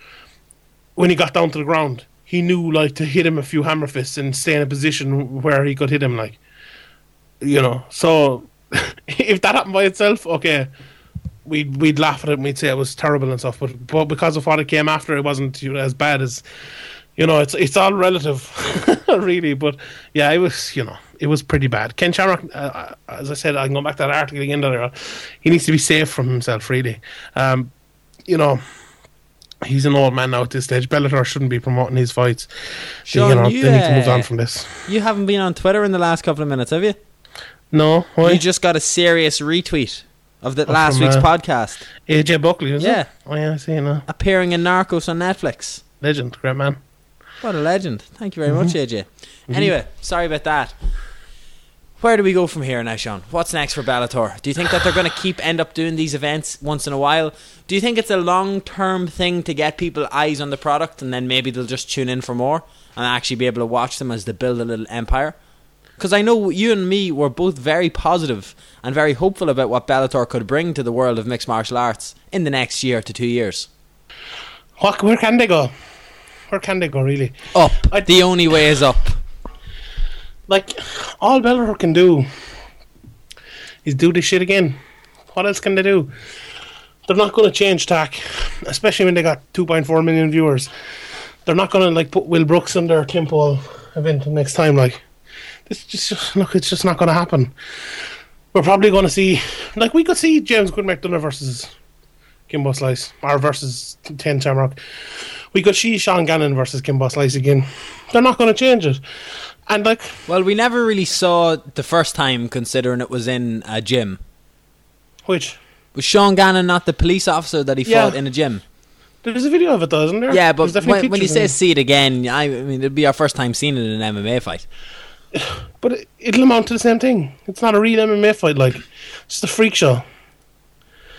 When he got down to the ground, he knew like to hit him a few hammer fists and stay in a position where he could hit him. Like, You know, so if that happened by itself, okay, we'd we'd laugh at it and we'd say it was terrible and stuff. But but because of what it came after, it wasn't you know, as bad as you know. It's it's all relative, really. But yeah, it was you know it was pretty bad. Ken Shamrock, uh, as I said, I can go back to that article again. There, he needs to be safe from himself, really. Um, you know. He's an old man now at this stage. Bellator shouldn't be promoting his fights. Sean, you know, you, they need to move uh, on from this. You haven't been on Twitter in the last couple of minutes, have you? No, why? You just got a serious retweet of the Oh, last from, week's uh, podcast, AJ Buckley, Yeah. it? Oh yeah, I see now. appearing in Narcos on Netflix. Legend, great man. What a legend. Thank you very Mm-hmm. much, AJ. Anyway, sorry about that. Where do we go from here now, Sean? What's next for Bellator? Do you think that they're going to keep end up doing these events once in a while? Do you think it's a long term thing to get people eyes on the product and then maybe they'll just tune in for more and actually be able to watch them as they build a little empire? Because I know you and me were both very positive and very hopeful about what Bellator could bring to the world of mixed martial arts in the next year to two years. What, where can they go? Where can they go, really? Up. I- the only way is up. Like, all Bellator can do is do this shit again. What else can they do? They're not going to change tack, especially when they got 2.4 million viewers. They're not going to like put Will Brooks under their Temple event next time. Like, this just look, it's just not going to happen. We're probably going to see, like, we could see James Good McDonagh versus Kimbo Slice, or versus Ken Shamrock. We could see Sean Gannon versus Kimbo Slice again. They're not going to change it. And like, Well, we never really saw the first time, considering it was in a gym. which Was Sean Gannon not the police officer that he Yeah. fought in a gym? there's a video of it though, isn't there? Yeah, but when, when you say see it again, I, I mean, it'd be our first time seeing it in an MMA fight. But it, it'll amount to the same thing. It's not a real MMA fight, like it's just a freak show.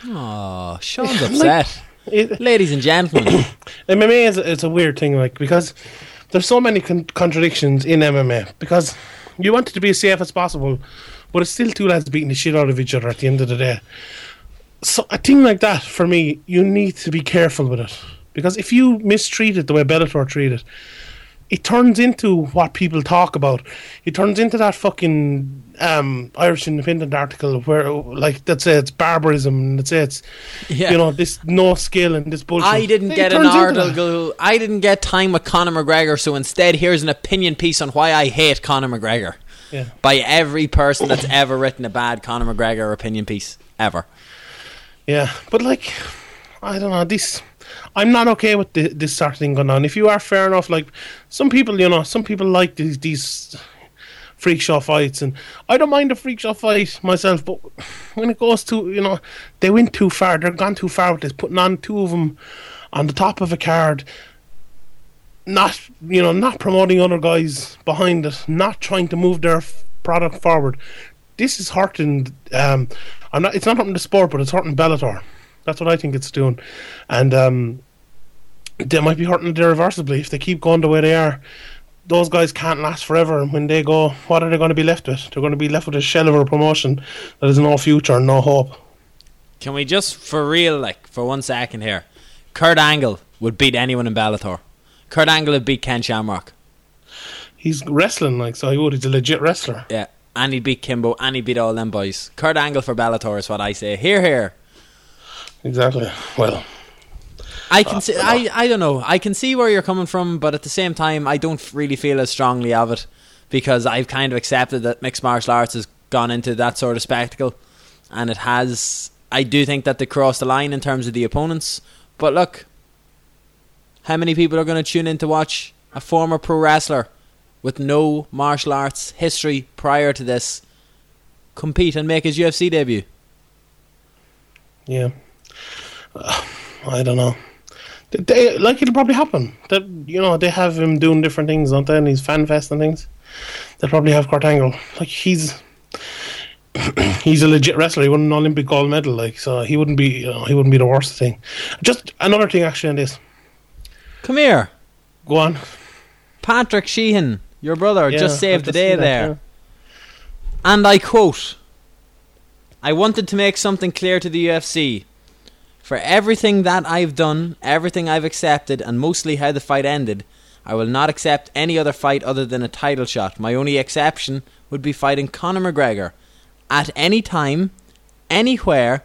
Oh, Sean's Like- upset. It, Ladies and gentlemen, MMA is it's a weird thing, like because there's so many con- contradictions in MMA. Because you want it to be as safe as possible, but it's still two lads beating the shit out of each other at the end of the day. So a thing like that, for me, you need to be careful with it because if you mistreat it the way Bellator treated it, it turns into what people talk about. It turns into that fucking um, Irish Independent article where, like, let's say it's barbarism, and let's it's yeah. you know this no skill and this bullshit. I didn't It get an that. article. I didn't get time with Conor McGregor, so instead, here's an opinion piece on why I hate Conor McGregor Yeah. by every person that's ever written a bad Conor McGregor opinion piece ever. Yeah, but like, I don't know. This, I'm not okay with thi- this sort of thing going on. If you are fair enough, like some people, you know, some people like these these freak show fights, and I don't mind a freak show fight myself. But when it goes to, you know, they went too far. They're gone too far with this. Putting on two of them on the top of a card. Not, you know, not promoting other guys behind it, not trying to move their f- product forward. This is hurting. Um, I'm not. It's not hurting the sport, but it's hurting Bellator. That's what I think it's doing, and um, they might be hurting it irreversibly if they keep going the way they are. Those guys can't last forever, and when they go, what are they going to be left with? They're going to be left with a shell of a promotion that has no future, and no hope. Can we just, for real, like, for one second here, Kurt Angle would beat anyone in Bellator. Kurt Angle would beat Ken Shamrock. He's wrestling like so. He would. He's a legit wrestler. Yeah. And he'd beat Kimbo, and he'd beat all them boys. Kurt Angle for Bellator is what I say. Here, here. Exactly. Well, I can see. I, I don't know. I can see where you're coming from, but at the same time, I don't really feel as strongly of it because I've kind of accepted that mixed martial arts has gone into that sort of spectacle, and it has. I do think that they crossed the line in terms of the opponents, but look, how many people are going to tune in to watch a former pro wrestler with no martial arts history prior to this compete and make his UFC debut? yeah. Uh, I don't know. They, they, like it'll probably happen. That you know they have him doing different things, don't they? And he's fan fest and things. They'll probably have Kurt Angle. Like he's he's a legit wrestler. He won an Olympic gold medal. Like so, he wouldn't be you know, he wouldn't be the worst thing. Just another thing actually on this. Come here. Go on. Patrick Sheehan, your brother, Yeah, just saved the day that, there. yeah. And I quote I wanted to make something clear to the UFC. For everything that I've done, everything I've accepted, and mostly how the fight ended, I will not accept any other fight other than a title shot. My only exception would be fighting Conor McGregor at any time, anywhere.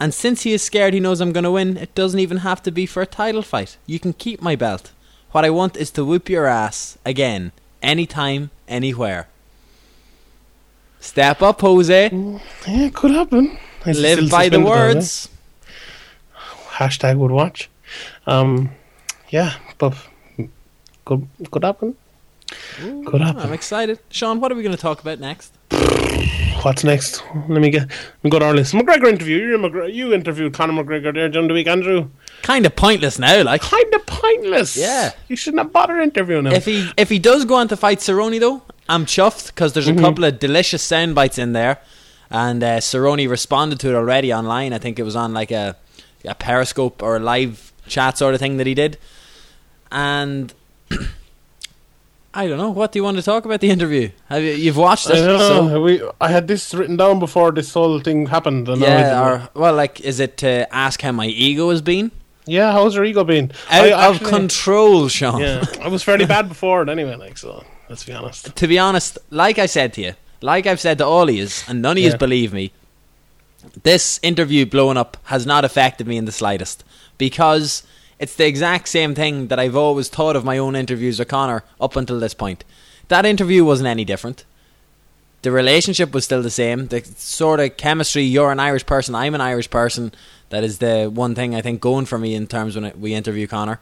And since he is scared he knows I'm going to win, it doesn't even have to be for a title fight. You can keep my belt. What I want is to whoop your ass again, anytime, anywhere. Step up, Jose. Yeah, it could happen. Live by the suspended, though, yeah? words. Hashtag would watch. Um, yeah, but could could happen. Could I'm excited. Sean, what are we going to talk about next? What's next? Let me get. Let me go to our list. McGregor interview. You, McGregor, you interviewed Conor McGregor there during the week, Andrew. Kind of pointless now, like. Kind of pointless. Yeah. you shouldn't have bothered interviewing him. If he if he does go on to fight Cerrone though, I'm chuffed because there's a Mm-hmm. couple of delicious sound bites in there, and uh, Cerrone responded to it already online. I think it was on like a a Periscope or a live chat sort of thing that he did, and I don't know. What do you want to talk about the interview? Have you you've watched it? I don't so- know. we, I had this written down before this whole thing happened. And yeah, or well, like, is it to ask how my ego has been yeah. How's your ego been? out I of actually- control, Sean? Yeah, I was fairly bad before it anyway. Like so, let's be honest. to be honest, like I said to you, like I've said to all of yous, and none of yous Yeah. believe me, this interview blowing up has not affected me in the slightest because it's the exact same thing that I've always thought of my own interviews with Conor up until this point. That interview wasn't any different. The relationship was still the same. The sort of chemistry, you're an Irish person, I'm an Irish person, that is the one thing I think going for me in terms when we interview Conor,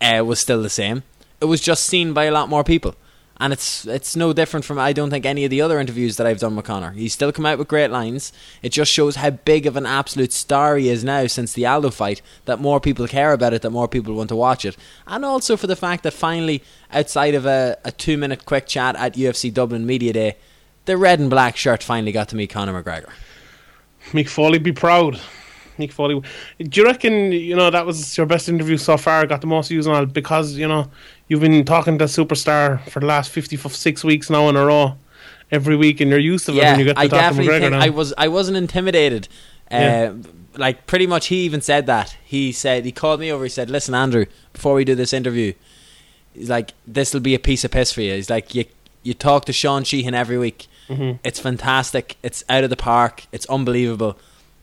uh, was still the same. It was just seen by a lot more people. And it's it's no different from I don't think any of the other interviews that I've done with Conor. He's still come out with great lines. It just shows how big of an absolute star he is now since the Aldo fight. That more people care about it, that more people want to watch it, and also for the fact that finally, outside of a, a two minute quick chat at UFC Dublin Media Day, the red and black shirt finally got to meet Conor McGregor. Mick Foley, be proud. Mick Foley, do you reckon you know that was your best interview so far? Got the most views on it because you know you've been talking to superstar for the last fifty six weeks now in a row, every week, and you're used to it. Yeah, you get to I talk to definitely McGregor think now. I was I wasn't intimidated. Uh, Yeah. Like pretty much, he even said that. He said he called me over. He said, "Listen, Andrew, before we do this interview, he's like, this will be a piece of piss for you. He's like, you you talk to Sean Sheehan every week. Mm-hmm. It's fantastic. It's out of the park. It's unbelievable.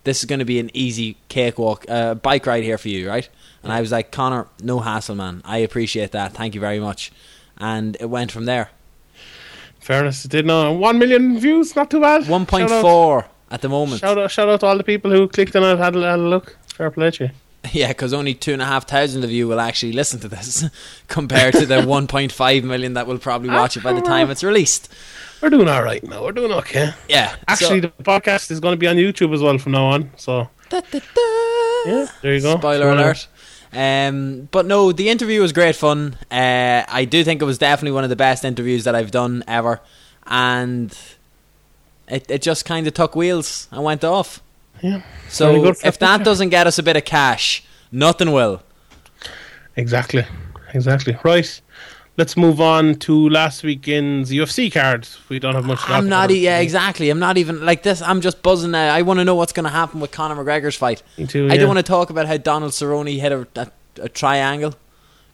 This is going to be an easy cakewalk, uh, bike ride here for you, right?" And I was like, "Conor, no hassle, man. I appreciate that. Thank you very much." And it went from there. Fairness, it did know one million views, not too bad. One point Shout out- four at the moment. Shout out, shout out to all the people who clicked on it, had a, had a look. Fair play to you. Yeah, because only two and a half thousand of you will actually listen to this, compared to the 1.5 million that will probably ah, watch it by the time it's released. We're doing all right now. We're doing okay. Yeah, Actually, so- the podcast is going to be on YouTube as well from now on. So yeah, there you go. spoiler alert. Um, but no, the interview was great fun. Uh, I do think it was definitely one of the best interviews that I've done ever, and it it just kind of took wheels and went off. Yeah. So if that doesn't get us a bit of cash, nothing will. Exactly. Exactly. Right. Let's move on to last weekend's UFC card. We don't have much. to I'm not. E- yeah, exactly. I'm not even like this. I'm just buzzing now. I want to know what's going to happen with Conor McGregor's fight. Me too, I don't want to talk about how Donald Cerrone hit a, a, a triangle.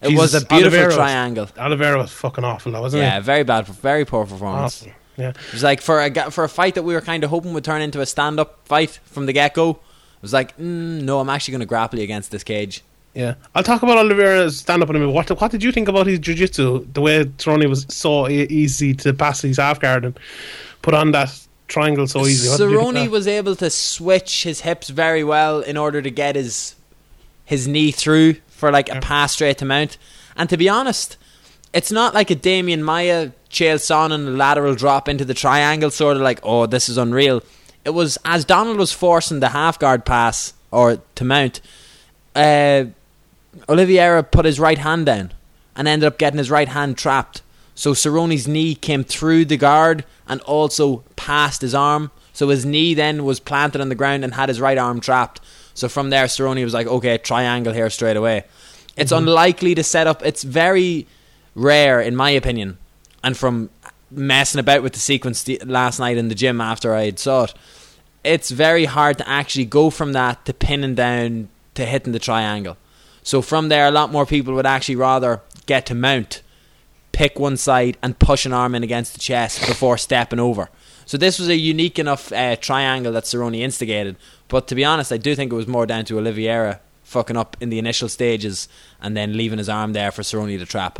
It Jesus, was a beautiful Oliveira was- triangle. Oliveira was fucking awful, though, wasn't it? Yeah, he? very bad, very poor performance. Awful. Yeah. It was like for a for a fight that we were kind of hoping would turn into a stand up fight from the get go. It was like, mm, no, I'm actually going to grapple you against this cage. Yeah. I'll talk about Oliveira's stand up in a minute. What, what did you think about his jiu jitsu? The way Cerrone was so easy to pass his half guard and put on that triangle so easy. What did you think of Cerrone was able to switch his hips very well in order to get his his knee through for like a pass straight to mount. And to be honest, it's not like a Demian Maia Chael Sonnen lateral drop into the triangle, sort of like, oh, this is unreal. It was as Donald was forcing the half guard pass or to mount, uh, Oliveira put his right hand down and ended up getting his right hand trapped. So Cerrone's knee came through the guard and also past his arm. So his knee then was planted on the ground and had his right arm trapped. So from there, Cerrone was like, okay, triangle here straight away. It's mm-hmm. unlikely to set up. It's very rare, in my opinion, and from messing about with the sequence the, last night in the gym after I had saw it, it's very hard to actually go from that to pinning down to hitting the triangle. So from there, a lot more people would actually rather get to mount, pick one side and push an arm in against the chest before stepping over. So this was a unique enough uh, triangle that Cerrone instigated. But to be honest, I do think it was more down to Oliveira fucking up in the initial stages and then leaving his arm there for Cerrone to trap.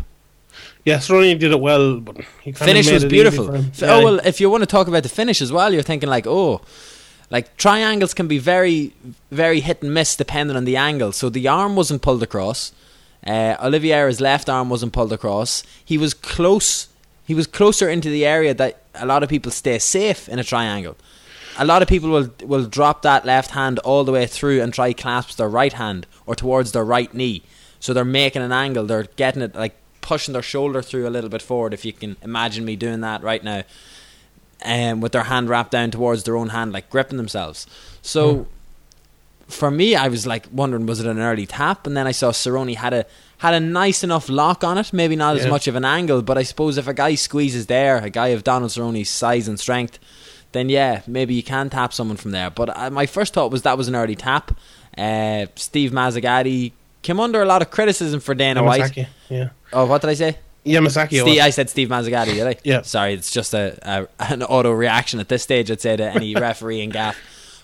Yeah, Cerrone did it well, but finish was beautiful. him. Yeah. Oh well, if you want to talk about the finish as well, you're thinking like, oh, like triangles can be very, very hit and miss depending on the angle. So the arm wasn't pulled across. Uh, Oliveira's left arm wasn't pulled across. He was close. He was closer into the area that a lot of people stay safe in a triangle. A lot of people will will drop that left hand all the way through and try clasp their right hand or towards their right knee. So they're making an angle. They're getting it like pushing their shoulder through a little bit forward. If you can imagine me doing that right now, um, with their hand wrapped down towards their own hand, like gripping themselves. So for me, I was like wondering, was it an early tap? And then I saw Cerrone had a had a nice enough lock on it. Maybe not as much of an angle, but I suppose if a guy squeezes there, a guy of Donald Cerrone's size and strength, then yeah, maybe you can tap someone from there. But uh, my first thought was that was an early tap. Uh, Steve Mazzagatti came under a lot of criticism for Dana White. Yeah. Oh, what did I say? Yamasaki. Steve. I said Steve Mazzagatti, did I? Yeah. Sorry, it's just a, a an auto reaction at this stage. I'd say to any referee and gaff.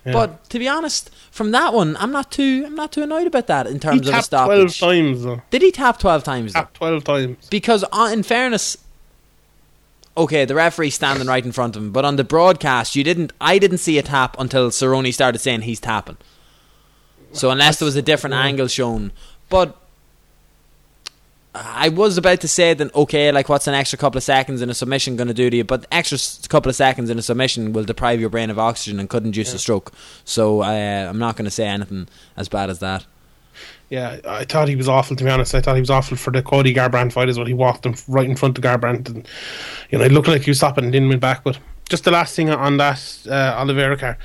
Yeah. But to be honest, from that one, I'm not too I'm not too annoyed about that in he terms of a tapped twelve stoppage. times though. Did he tap twelve times? though? Tapped twelve times. Because uh, in fairness, okay, the referee standing right in front of him, but on the broadcast, you didn't. I didn't see a tap until Cerrone started saying he's tapping. So unless there was a different angle shown, but I was about to say that okay, like what's an extra couple of seconds in a submission going to do to you? But extra couple of seconds in a submission will deprive your brain of oxygen and could induce a stroke. So uh, I'm not going to say anything as bad as that. Yeah, I thought he was awful. To be honest, I thought he was awful for the Cody Garbrandt fight as well. He walked him right in front of Garbrandt, and you know, it looked like he was stopping and didn't win back. But just the last thing on that uh, Oliveira car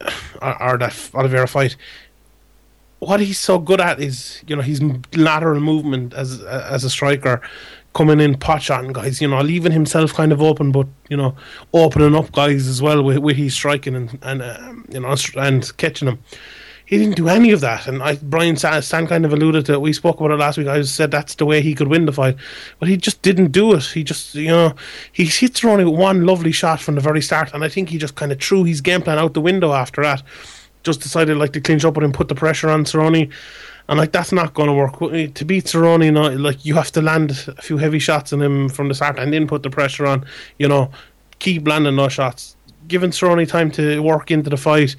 uh, or, or that Oliveira fight, what he's so good at is you know his lateral movement as as a striker, coming in pot shotting guys. You know, leaving himself kind of open, but you know, opening up guys as well with, with his striking and and um, you know and catching them he didn't do any of that. And I, Brian Stann kind of alluded to it. We spoke about it last week. I said that's the way he could win the fight, but he just didn't do it. He just, you know, he hits only one lovely shot from the very start, and I think he just kind of threw his game plan out the window after that. Just decided like to clinch up with him, put the pressure on Cerrone. And like that's not going to work to beat Cerrone. You know, like you have to land a few heavy shots on him from the start, and then put the pressure on. You know, keep landing those shots, giving Cerrone time to work into the fight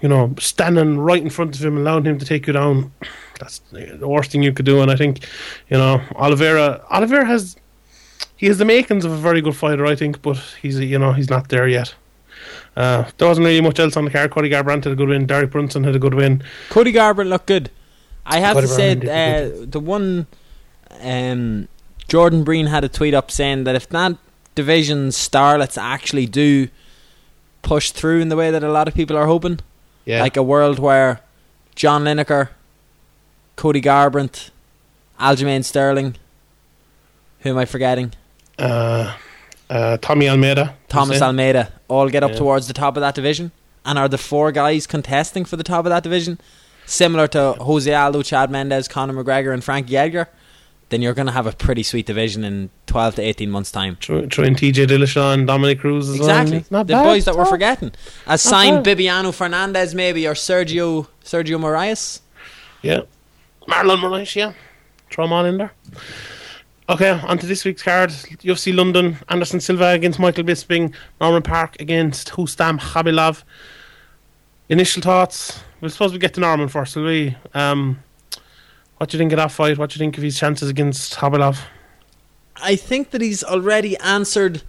you know, standing right in front of him, allowing him to take you down. That's the worst thing you could do. And I think, you know, Oliveira, Oliveira has, he has the makings of a very good fighter, I think, but he's, you know, he's not there yet. Uh, there wasn't really much else on the card. Cody Garbrandt had a good win. Derek Brunson had a good win. Cody Garbrandt looked good. I have Cody to say, uh, the one um, Jordan Breen had a tweet up saying that if that division starlets actually do push through in the way that a lot of people are hoping, Yeah, like a world where John Lineker, Cody Garbrandt, Aljamain Sterling, who am I forgetting? uh, uh, Tommy Almeida, Thomas? Almeida all get up Yeah. towards the top of that division and are the four guys contesting for the top of that division similar to Jose Aldo, Chad Mendes, Conor McGregor and Frankie Edgar then you're going to have a pretty sweet division in 12 to 18 months time throw in TJ Dillashaw and Dominick Cruz as exactly well. Not the bad. boys that we're forgetting as signed bad. Bibiano Fernandes maybe or Sergio Sergio Moraes Yeah. Marlon Moraes, yeah. Throw him on in there. Okay, on to this week's card. UFC London, Anderson Silva against Michael Bisping, Norman Parke against Rustam Khabilov. Initial thoughts? We'll suppose we get to Norman first, will we? Um, what do you think of that fight? What do you think of his chances against Khabilov? I think that he's already answered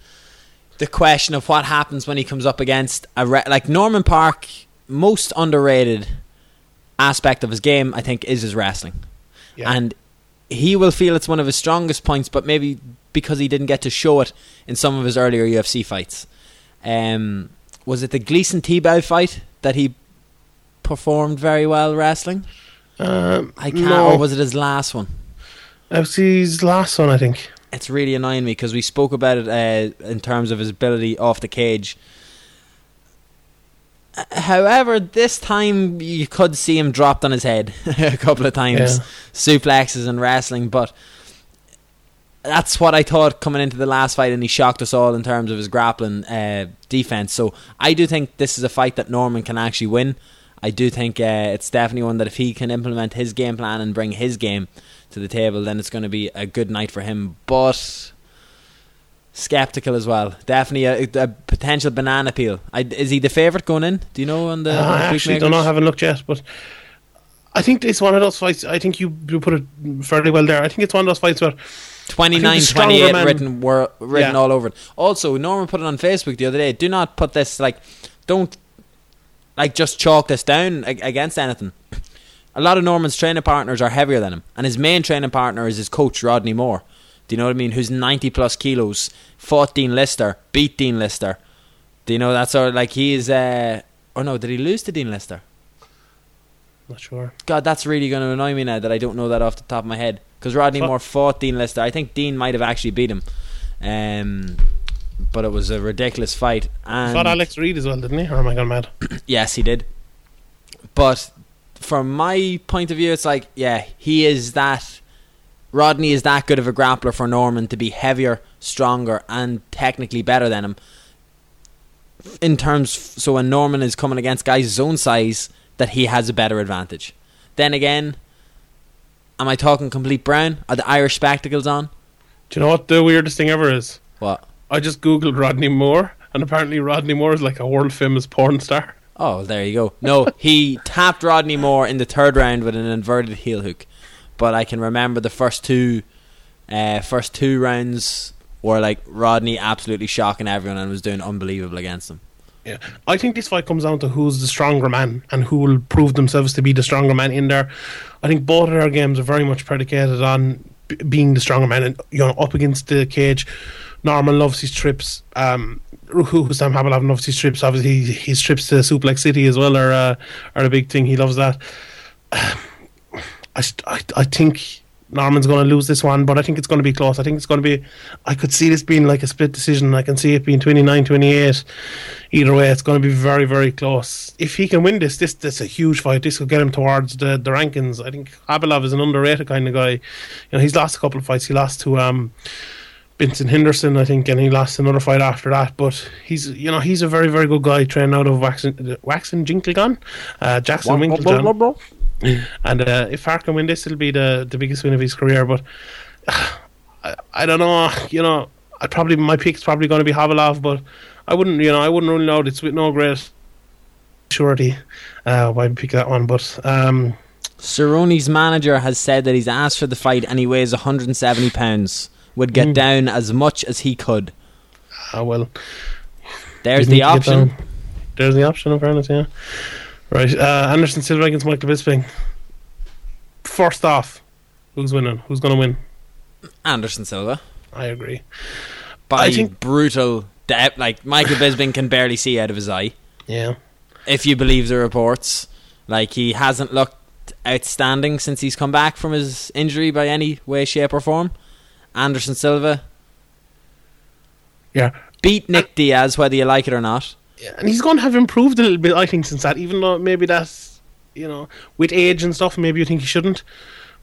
the question of what happens when he comes up against a re- like Norman Parke. Most underrated aspect of his game, I think, is his wrestling, Yeah. and he will feel it's one of his strongest points. But maybe because he didn't get to show it in some of his earlier UFC fights. Um, was it the Gleison Tibau fight that he performed very well wrestling? Um, I can't. no, Or was it his last one? that was his last one, I think. it's really annoying me because we spoke about it uh, in terms of his ability off the cage. However, this time you could see him dropped on his head a couple of times, Yeah. suplexes and wrestling. But that's what I thought coming into the last fight, and he shocked us all in terms of his grappling uh, defense. So I do think this is a fight that Norman can actually win. I do think uh, it's definitely one that if he can implement his game plan and bring his game to the table, then it's going to be a good night for him. But skeptical as well. Definitely a, a potential banana peel. I, is he the favourite going in? Do you know on the? Uh, I actually don't know. I haven't looked yet, but I think it's one of those fights. I think you, you put it fairly well there. I think it's one of those fights where 29 28 man, written were written yeah. all over it. Also, Norman put it on Facebook the other day. Do not put this like don't like just chalk this down against anything. A lot of Norman's training partners are heavier than him, and his main training partner is his coach Rodney Moore. Do you know what I mean? Who's 90 plus kilos, fought Dean Lister, beat Dean Lister. Do you know that sort of like he's uh oh no, did he lose to Dean Lister? Not sure. God, that's really going to annoy me now that I don't know that off the top of my head. Because Rodney Moore fought Dean Lister. I think Dean might have actually beat him. Um, but it was a ridiculous fight. And fought Alex Reid as well, didn't he? Or am I going mad? yes, he did. But from my point of view, it's like, yeah, he is that. Rodney is that good of a grappler for Norman to be heavier, stronger, and technically better than him. In terms, so when Norman is coming against guys his own size, that he has a better advantage. Then again, am I talking complete brown? Are the Irish spectacles on? Do you know what the weirdest thing ever is? What? I just googled Rodney Moore, and apparently Rodney Moore is like a world famous porn star. Oh, there you go. No, he tapped Rodney Moore in the third round with an inverted heel hook. But I can remember the first two, uh, first two rounds were like Rodney absolutely shocking everyone and was doing unbelievable against them. Yeah, I think this fight comes down to who's the stronger man and who will prove themselves to be the stronger man in there. I think both of our games are very much predicated on b- being the stronger man and you know up against the cage. Norman loves his trips. Um, Rustam Khabilov loves his trips. Obviously, his trips to Suplex City as well are uh, are a big thing. He loves that. I, I, I think Norman's going to lose this one, but I think it's going to be close. I think it's going to be. I could see this being like a split decision. I can see it being 29 28. Either way, it's going to be very, very close. If he can win this, this this is a huge fight. This will get him towards the, the rankings. I think Khabilov is an underrated kind of guy. You know, he's lost a couple of fights. He lost to um, Benson Henderson, I think, and he lost another fight after that. But he's, you know, he's a very, very good guy Trained out of Waxen, Waxen Jinklegon, uh, Jackson Winkeljohn. and uh, if Parke can win this, it'll be the the biggest win of his career. But uh, I, I don't know. You know, I probably my pick's probably going to be Khabilov, but I wouldn't. You know, I wouldn't rule out. It's with no great surety uh, why pick that one. But um, Cerrone's manager has said that he's asked for the fight and he weighs 170 pounds. Would get mm. down as much as he could. Ah, well. There's the option. There's the option, in fairness, yeah. Right, uh, Anderson Silva against Michael Bisping. First off, who's winning? Who's going to win? Anderson Silva. I agree. By I think brutal depth, like Michael Bisping can barely see out of his eye. Yeah. If you believe the reports, like he hasn't looked outstanding since he's come back from his injury by any way, shape, or form. Anderson Silva. Yeah. Beat Nick Diaz, whether you like it or not and he's going to have improved a little bit, I think, since that. Even though maybe that's you know with age and stuff, maybe you think he shouldn't.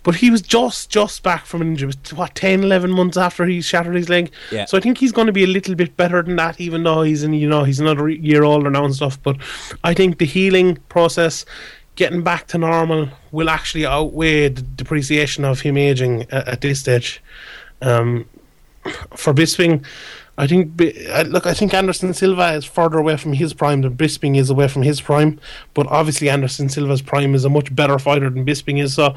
But he was just just back from an injury. Was what 10, 11 months after he shattered his leg. Yeah. So I think he's going to be a little bit better than that, even though he's in you know he's another year older now and stuff. But I think the healing process, getting back to normal, will actually outweigh the depreciation of him aging at, at this stage. Um, for Bisping, I think look, I think Anderson Silva is further away from his prime than Bisping is away from his prime. But obviously, Anderson Silva's prime is a much better fighter than Bisping is. So,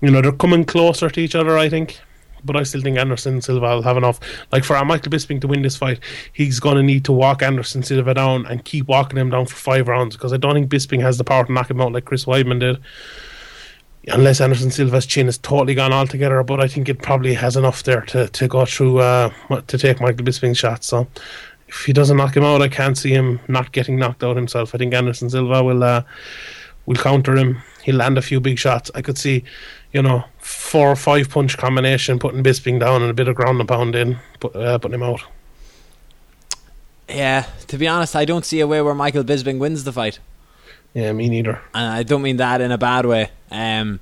you know, they're coming closer to each other. I think. But I still think Anderson Silva will have enough. Like for Michael Bisping to win this fight, he's going to need to walk Anderson Silva down and keep walking him down for five rounds because I don't think Bisping has the power to knock him out like Chris Weidman did unless Anderson Silva's chin is totally gone altogether. But I think it probably has enough there to, to go through uh, to take Michael Bisping's shot. So if he doesn't knock him out, I can't see him not getting knocked out himself. I think Anderson Silva will uh, will counter him. He'll land a few big shots. I could see, you know, four or five punch combination, putting Bisping down and a bit of ground and pound in, put, uh, putting him out. Yeah, to be honest, I don't see a way where Michael Bisping wins the fight. Yeah, me neither. And I don't mean that in a bad way. Um,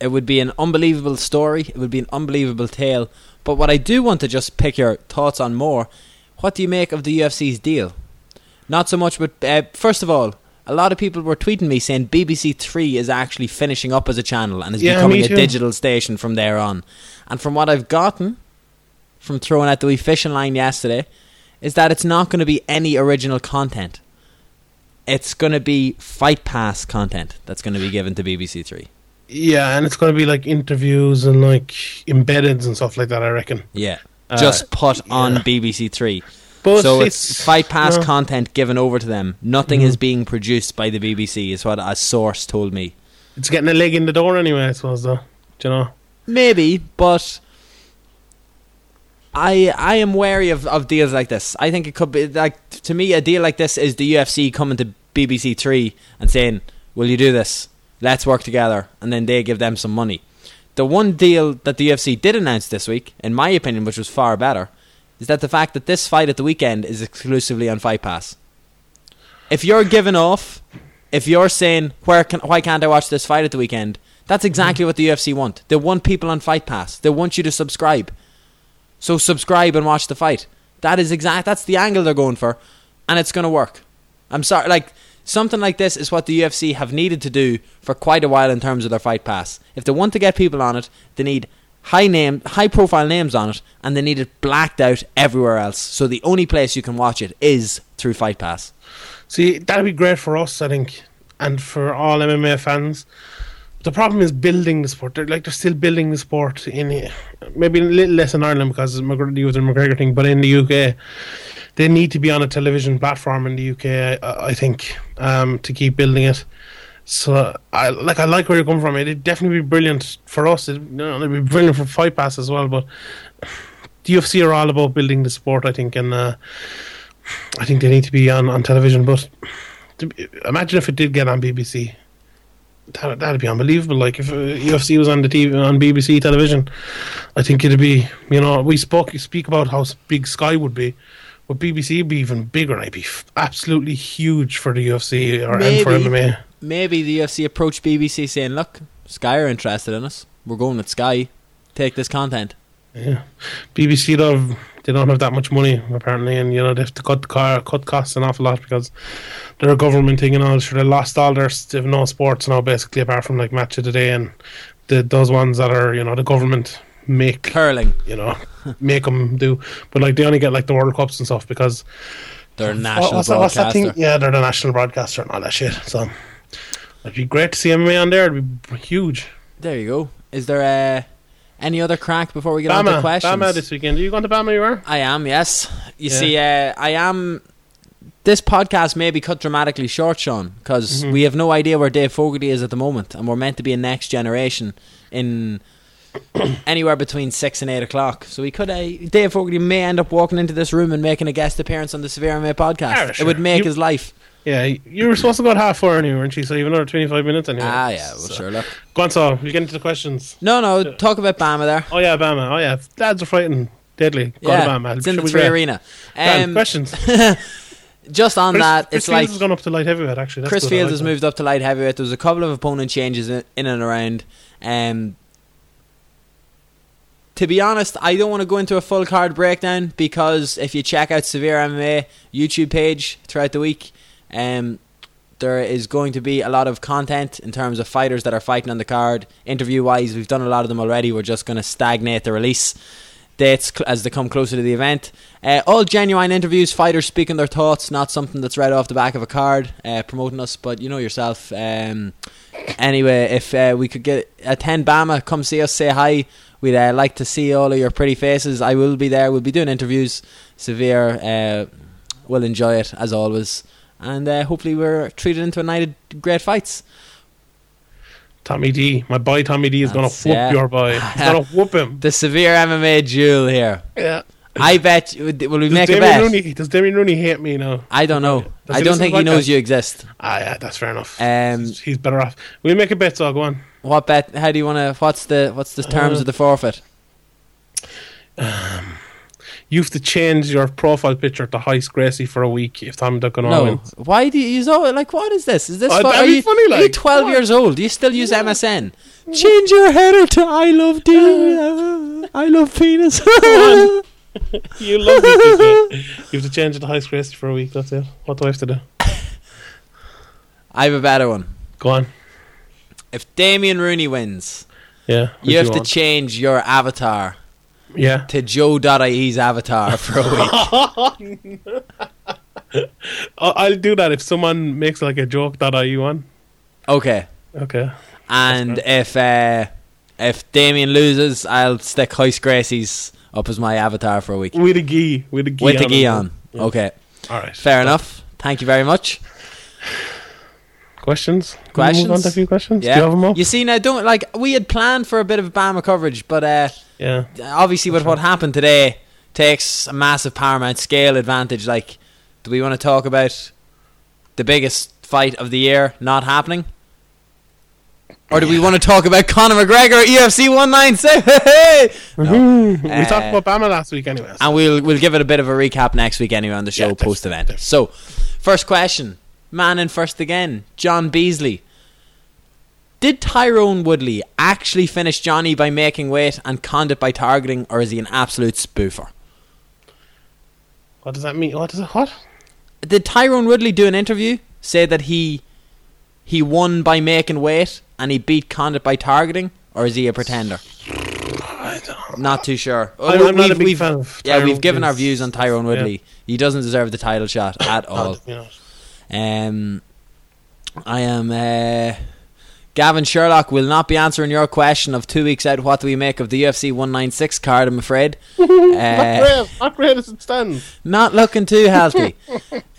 It would be an unbelievable story. It would be an unbelievable tale. But what I do want to just pick your thoughts on more. What do you make of the UFC's deal? Not so much, but uh, first of all, a lot of people were tweeting me saying BBC Three is actually finishing up as a channel and is Yeah, becoming a digital station from there on. And from what I've gotten from throwing out the wee fishing line yesterday, is that it's not going to be any original content. It's going to be Fight Pass content that's going to be given to BBC Three. Yeah, and it's going to be like interviews and like embeddeds and stuff like that. I reckon. Yeah. Uh, Just put on yeah. BBC Three. But so it's, Fight Pass no. content given over to them. Nothing Mhm. is being produced by the BBC, is what a source told me. It's getting a leg in the door anyway. I suppose though. Do you know? Maybe, but I I am wary of, of deals like this. I think it could be like to me a deal like this is the UFC coming to BBC Three and saying, "Will you do this? Let's work together," and then they give them some money. The one deal that the UFC did announce this week, in my opinion, which was far better, is that the fact that this fight at the weekend is exclusively on Fight Pass. If you're giving off, if you're saying where can why can't I watch this fight at the weekend, that's exactly what the UFC want. They want people on Fight Pass. They want you to subscribe. So subscribe and watch the fight. That is exact. That's the angle they're going for, and it's going to work. I'm sorry, like something like this is what the UFC have needed to do for quite a while in terms of their Fight Pass. If they want to get people on it, they need high name, high profile names on it, and they need it blacked out everywhere else. So the only place you can watch it is through Fight Pass. See, that'd be great for us, I think, and for all MMA fans. The problem is building the sport. They're like they're still building the sport in maybe a little less in Ireland because of the McGregor thing, but in the UK, they need to be on a television platform in the UK. I, I think um, to keep building it. So I like I like where you're coming from. It'd definitely be brilliant for us. It, you know, it'd be brilliant for Fight Pass as well. But the UFC are all about building the sport. I think, and uh, I think they need to be on, on television. But be- imagine if it did get on BBC. That that'd be unbelievable. Like if uh, UFC was on the TV on BBC television, I think it'd be. You know, we spoke speak about how big Sky would be, but BBC would be even bigger. and It'd be f- absolutely huge for the UFC or and for Maybe. MMA. Maybe the UFC approached BBC saying, "Look, Sky are interested in us. We're going with Sky. Take this content." Yeah, BBC though they don't have that much money apparently, and you know they have to cut the car, cut costs an awful lot because they're a government thing and all. Sure, they lost all their they have no sports now basically apart from like match of the day and the those ones that are you know the government make Curling, you know make them do, but like they only get like the World Cups and stuff because they're national what's that, what's that thing? Yeah, they're the national broadcaster and all that shit. So it'd be great to see MMA on there. It'd be huge. There you go. Is there uh, any other crack before we get on to BAMMA, questions? BAMMA this weekend. Are you going to BAMMA? You were? I am, yes. You Yeah. see, uh, I am. This podcast may be cut dramatically short, Sean, because Mhm. we have no idea where Dave Fogarty is at the moment, and we're meant to be a next generation in anywhere between six and eight o'clock. So we could, uh, Dave Fogarty may end up walking into this room and making a guest appearance on the Severe MMA podcast. Ah, It would make You- his life. Yeah, you were supposed to go at half four anyway, weren't you? So you have another 25 minutes anyway. Ah, yeah, well, So- sure, look. Go on, so we get into the questions. No, no, talk about BAMMA there. Oh, yeah, BAMMA. Oh, yeah. Lads are fighting deadly. Go yeah, to BAMMA. it's in the Should we three arena. Um, questions. just on Chris, that, Chris it's Fields like has gone up to light heavyweight, actually. That's Chris. Fields like has that. moved up to light heavyweight. There was a couple of opponent changes in, in and around. Um, to be honest, I don't want to go into a full card breakdown because if you check out Severe MMA YouTube page throughout the week, um, there is going to be a lot of content in terms of fighters that are fighting on the card. Interview wise, we've done a lot of them already. We're just going to stagnate the release dates as they come closer to the event. Uh, all genuine interviews, fighters speaking their thoughts, not something that's right off the back of a card uh, promoting us. But you know yourself. Um, anyway, if uh, we could get attend BAMMA, come see us, say hi. We'd uh, like to see all of your pretty faces. I will be there. We'll be doing interviews. Severe uh, will enjoy it as always, and uh, hopefully we're treated into a night of great fights. Tommy D. My boy Tommy D is going to whoop yeah. your boy. He's going to whoop him. The Severe MMA duel here. Yeah. I bet. Will we Does make a bet? Rooney, does Damien Rooney hate me now? I don't know. Does I don't think he knows you exist. Ah, yeah, that's fair enough. Um, he's, he's better off. We'll make a bet, so go on. what bet? How do you want to? What's the what's the terms Uh, of the forfeit? you have to change your profile picture to Royce Gracie for a week if Tom Duncan No, wins. why do you use all like what is this? Is this fu- are you, funny, are you twelve what? years old? Do you still use MSN? Change your header to I love D. I love penis. You love it. You have to change it to Royce Gracie for a week. That's it. What do I have to do? I have a better one. Go on. If Damien Rooney wins, Yeah. you have to change your avatar yeah. to Joe.ie's avatar for a week. I- I'll do that if someone makes like a joke that I one. Okay. Okay. And if uh, if Damien loses, I'll stick Royce Gracie's up as my avatar for a week. With a gi. With a gi. With on gi on. Yeah. Okay. All right. Fair enough. Thank you very much. Questions? Questions? Move on to a few questions. Yeah. Do you have them up? You see now don't like we had planned for a bit of BAMMA coverage, but uh Yeah. obviously with what happened today takes a massive paramount scale advantage. Like, do we want to talk about the biggest fight of the year not happening? Or do we want to talk about Conor McGregor UFC 196? No. We Uh, talked about BAMMA last week, anyway. And we'll we'll give it a bit of a recap next week anyway on the show Yeah, post event. So, first question, man in first again, John Beasley. Did Tyron Woodley actually finish Johnny by making weight and Condit by targeting, or is he an absolute spoofer? What does that mean? What is it? What? Did Tyron Woodley do an interview say that he he won by making weight and he beat Condit by targeting, or is he a pretender? I don't Not too sure. I'm- I'm not a big we've- fan of Yeah, we've given our views on Tyron yeah. Woodley. He doesn't deserve the title shot at all. Um, I am. Uh, Gavin Sherlock will not be answering your question of two weeks out. What do we make of the UFC 196 card? I'm afraid. not Uh, great. Not great as it stands. not looking too healthy.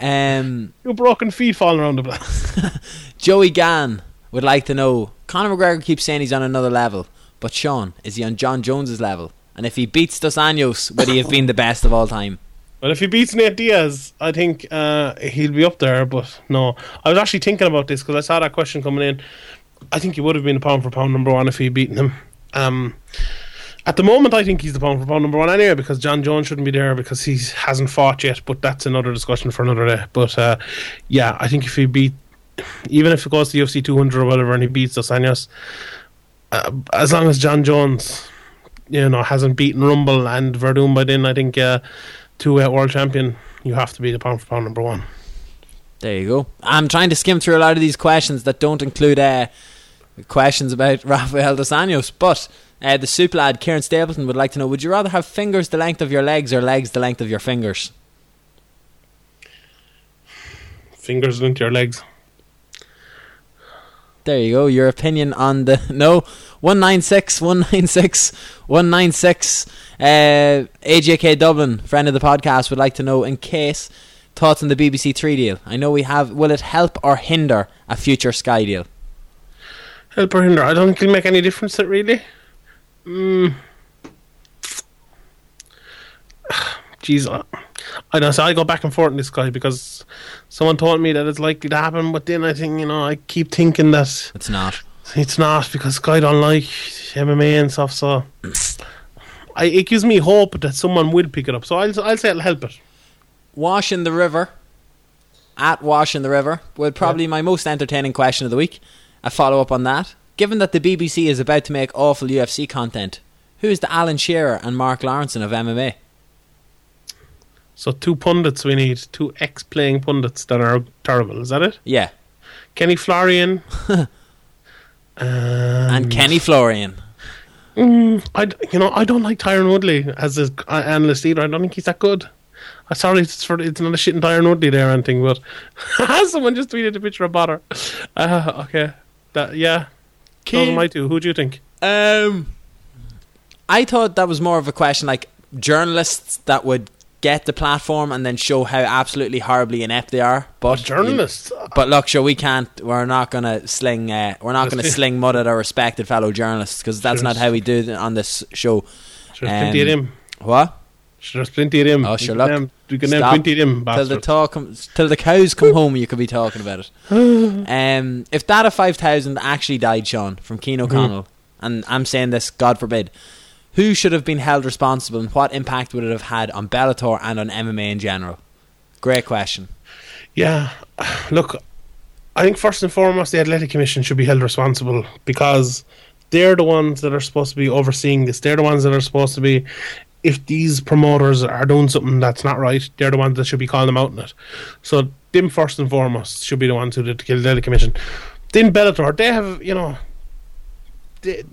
Um, Your broken feet falling around the place. Joey Gann would like to know. Conor McGregor keeps saying he's on another level, but Sean, is he on Jon Jones's level? And if he beats Dos Anjos, would he have been the best of all time? But if he beats Nate Diaz, I think uh, he'll be up there. But no, I was actually thinking about this because I saw that question coming in. I think he would have been a pound for pound number one if he'd beaten him. Um, at the moment, I think he's the pound for pound number one anyway because John Jones shouldn't be there because he hasn't fought yet. But that's another discussion for another day. But uh, yeah, I think if he beat, even if it goes to UFC 200 or whatever, and he beats Dos Anjos, uh, as long as Jon Jones, you know, hasn't beaten Rumble and Verdun by then, I think. Uh, two uh, world champion, you have to be the pound for pound number one. There you go. I'm trying to skim through a lot of these questions that don't include uh, questions about Rafael dos Anjos, but uh, the soup lad Kieran Stapleton would like to know: Would you rather have fingers the length of your legs or legs the length of your fingers? Fingers into your legs. There you go. Your opinion on the no one nine six one nine six one nine six. Uh, AJK Dublin, friend of the podcast, would like to know in case thoughts on the BBC Three deal. I know we have. Will it help or hinder a future Sky deal? Help or hinder? I don't think it'll make any difference. It really. Mm. Jeez, I- I know. So I go back and forth in this guy because someone told me that it's likely to happen, but then I think you know I keep thinking that It's not. it's not because Guy don't like MMA and stuff. So I, it gives me hope that someone will pick it up. So I'll I'll say it'll help it. Wash in the river. At Wash in the River. Would probably my most entertaining question of the week. A follow up on that. Given that the BBC is about to make awful UFC content, who is the Alan Shearer and Mark Lawrenson of MMA? So two pundits we need, two ex-playing pundits that are terrible. Is that it? Yeah. Kenny Florian. um, And Kenny Florian. mm, I, d- you know, I don't like Tyron Woodley as an analyst either. I don't think he's that good. I'm sorry, it's for it's not a shit in Tyron Woodley there or anything, but someone just tweeted a picture of Butter. Uh, okay, that yeah. Those are my two. Who do you think? Um, I thought that was more of a question like journalists that would get the platform and then show how absolutely horribly inept they are. But Journalists. But look, sure, we can't. We're not gonna sling. Uh, we're not gonna sling mud at our respected fellow journalists because that's not how we do it on this show. Sure, there's plenty of Um, them. What? Sure, plenty of them. Oh, sure, look. name- We can name plenty of them. Till the talk till the cows come home, you could be talking about it. Um, if Dada Five Thousand actually died, Sean from Keen O'Connell, and I'm saying this, God forbid, Who should have been held responsible, and what impact would it have had on Bellator and on MMA in general? Great question. Yeah, look, I think first and foremost, the Athletic Commission should be held responsible because they're the ones that are supposed to be overseeing this. They're the ones that are supposed to be, if these promoters are doing something that's not right, they're the ones that should be calling them out on it. So, them first and foremost should be the ones who did the Athletic Commission. Then Bellator, they have, you know, they,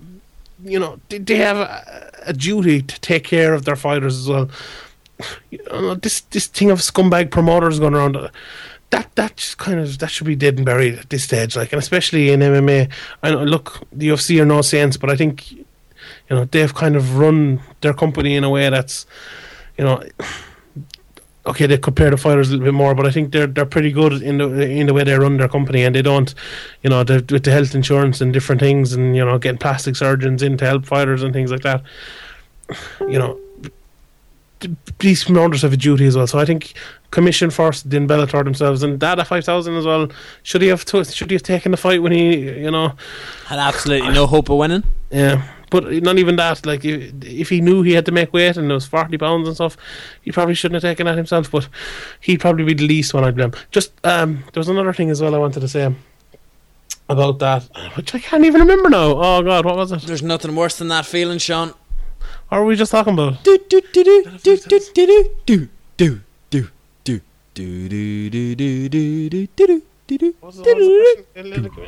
you know, they, have a, a duty to take care of their fighters as well. You know, this this thing of scumbag promoters going around uh, that that just kind of that should be dead and buried at this stage, like, and especially in MMA. I know, look, the UFC are no sense, but I think you know they've kind of run their company in a way that's, you know, okay, they compare the fighters a little bit more, but I think they're they're pretty good in the in the way they run their company, and they don't, you know, with the health insurance and different things, and you know, getting plastic surgeons in to help fighters and things like that. You know, these promoters have a duty as well. So I think commission first, then Bellator themselves, and Dada five thousand as well. Should he have to, should he have taken the fight when he you know had absolutely no hope of winning? Yeah, but not even that. Like if, if he knew he had to make weight and it was forty pounds and stuff, he probably shouldn't have taken that himself. But he'd probably be the least one I'd blame. Just um, there was another thing as well I wanted to say about that, which I can't even remember now. Oh God, what was it? There's nothing worse than that feeling, Sean. Or are we just talking about? Do do do do do do do do do do do do do do do do do do do do.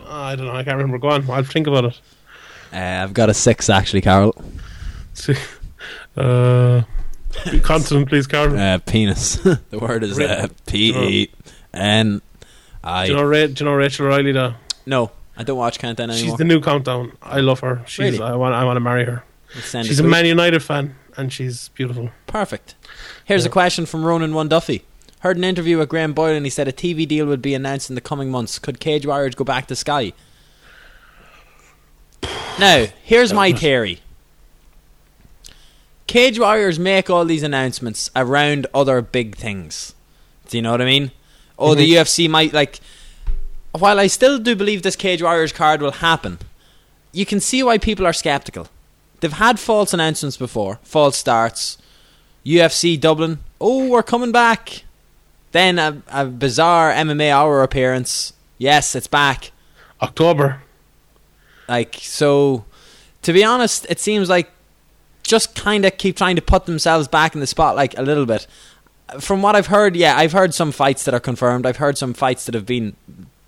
I don't know. I can't remember. Go on. I'll think about it. Uh, I've got a six actually, Carol. Uh, consonant, please, Carol. Uh, penis. the word is uh, P E N I. Do you know, Ra- do you know Rachel Riley? Though No, I don't watch Countdown anymore. she's the new countdown. I love her. She's. Really? I want. I want to marry her. She's a Man United fan, and she's beautiful. Perfect. Here's a question from Ronan One Duffy. Heard an interview with Graham Boylan and he said a TV deal would be announced in the coming months. Could Cage Warriors go back to Sky? Now, here's my theory. Cage Warriors make all these announcements around other big things. Do you know what I mean? Oh, the mm-hmm. UFC might like. While I still do believe this Cage Warriors card will happen, you can see why people are skeptical. They've had false announcements before, false starts. UFC Dublin, oh, we're coming back. Then a, a bizarre MMA hour appearance. Yes, it's back. October. Like so, to be honest, it seems like just kind of keep trying to put themselves back in the spotlight a little bit. From what I've heard, yeah, I've heard some fights that are confirmed. I've heard some fights that have been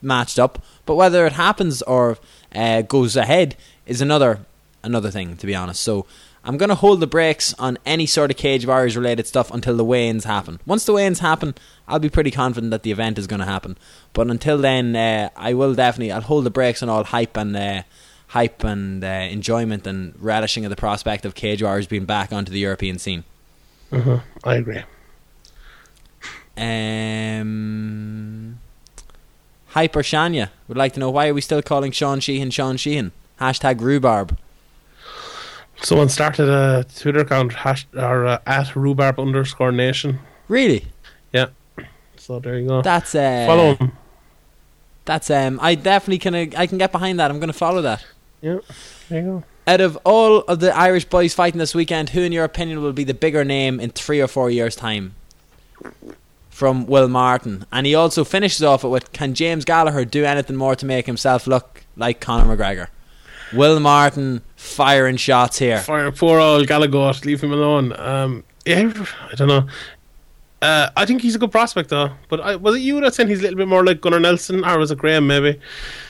matched up, but whether it happens or uh, goes ahead is another another thing. To be honest, so I'm going to hold the brakes on any sort of Cage Warriors related stuff until the weigh-ins happen. Once the weigh-ins happen, I'll be pretty confident that the event is going to happen. But until then, uh, I will definitely I'll hold the brakes on all hype and uh, hype and uh, enjoyment and relishing of the prospect of Cage Warriors being back onto the European scene. Uh-huh. I agree. Um, Hyper Shania would like to know why are we still calling Sean Sheehan Sean Sheehan? Hashtag rhubarb. Someone started a Twitter account hash, or uh, at rhubarb underscore nation. Really? Yeah. So there you go. That's uh, Follow him. That's um. I definitely can. uh, I can get behind that. I'm going to follow that. Yeah. There you go. Out of all of the Irish boys fighting this weekend, who, in your opinion, will be the bigger name in three or four years' time? From Will Martin, and he also finishes off it with: Can James Gallagher do anything more to make himself look like Conor McGregor? Will Martin firing shots here. Fire poor old Gallagher. Leave him alone. Um, yeah, I don't know. Uh, I think he's a good prospect though. But I, was it you that said he's a little bit more like Gunnar Nelson, or was it Graham maybe?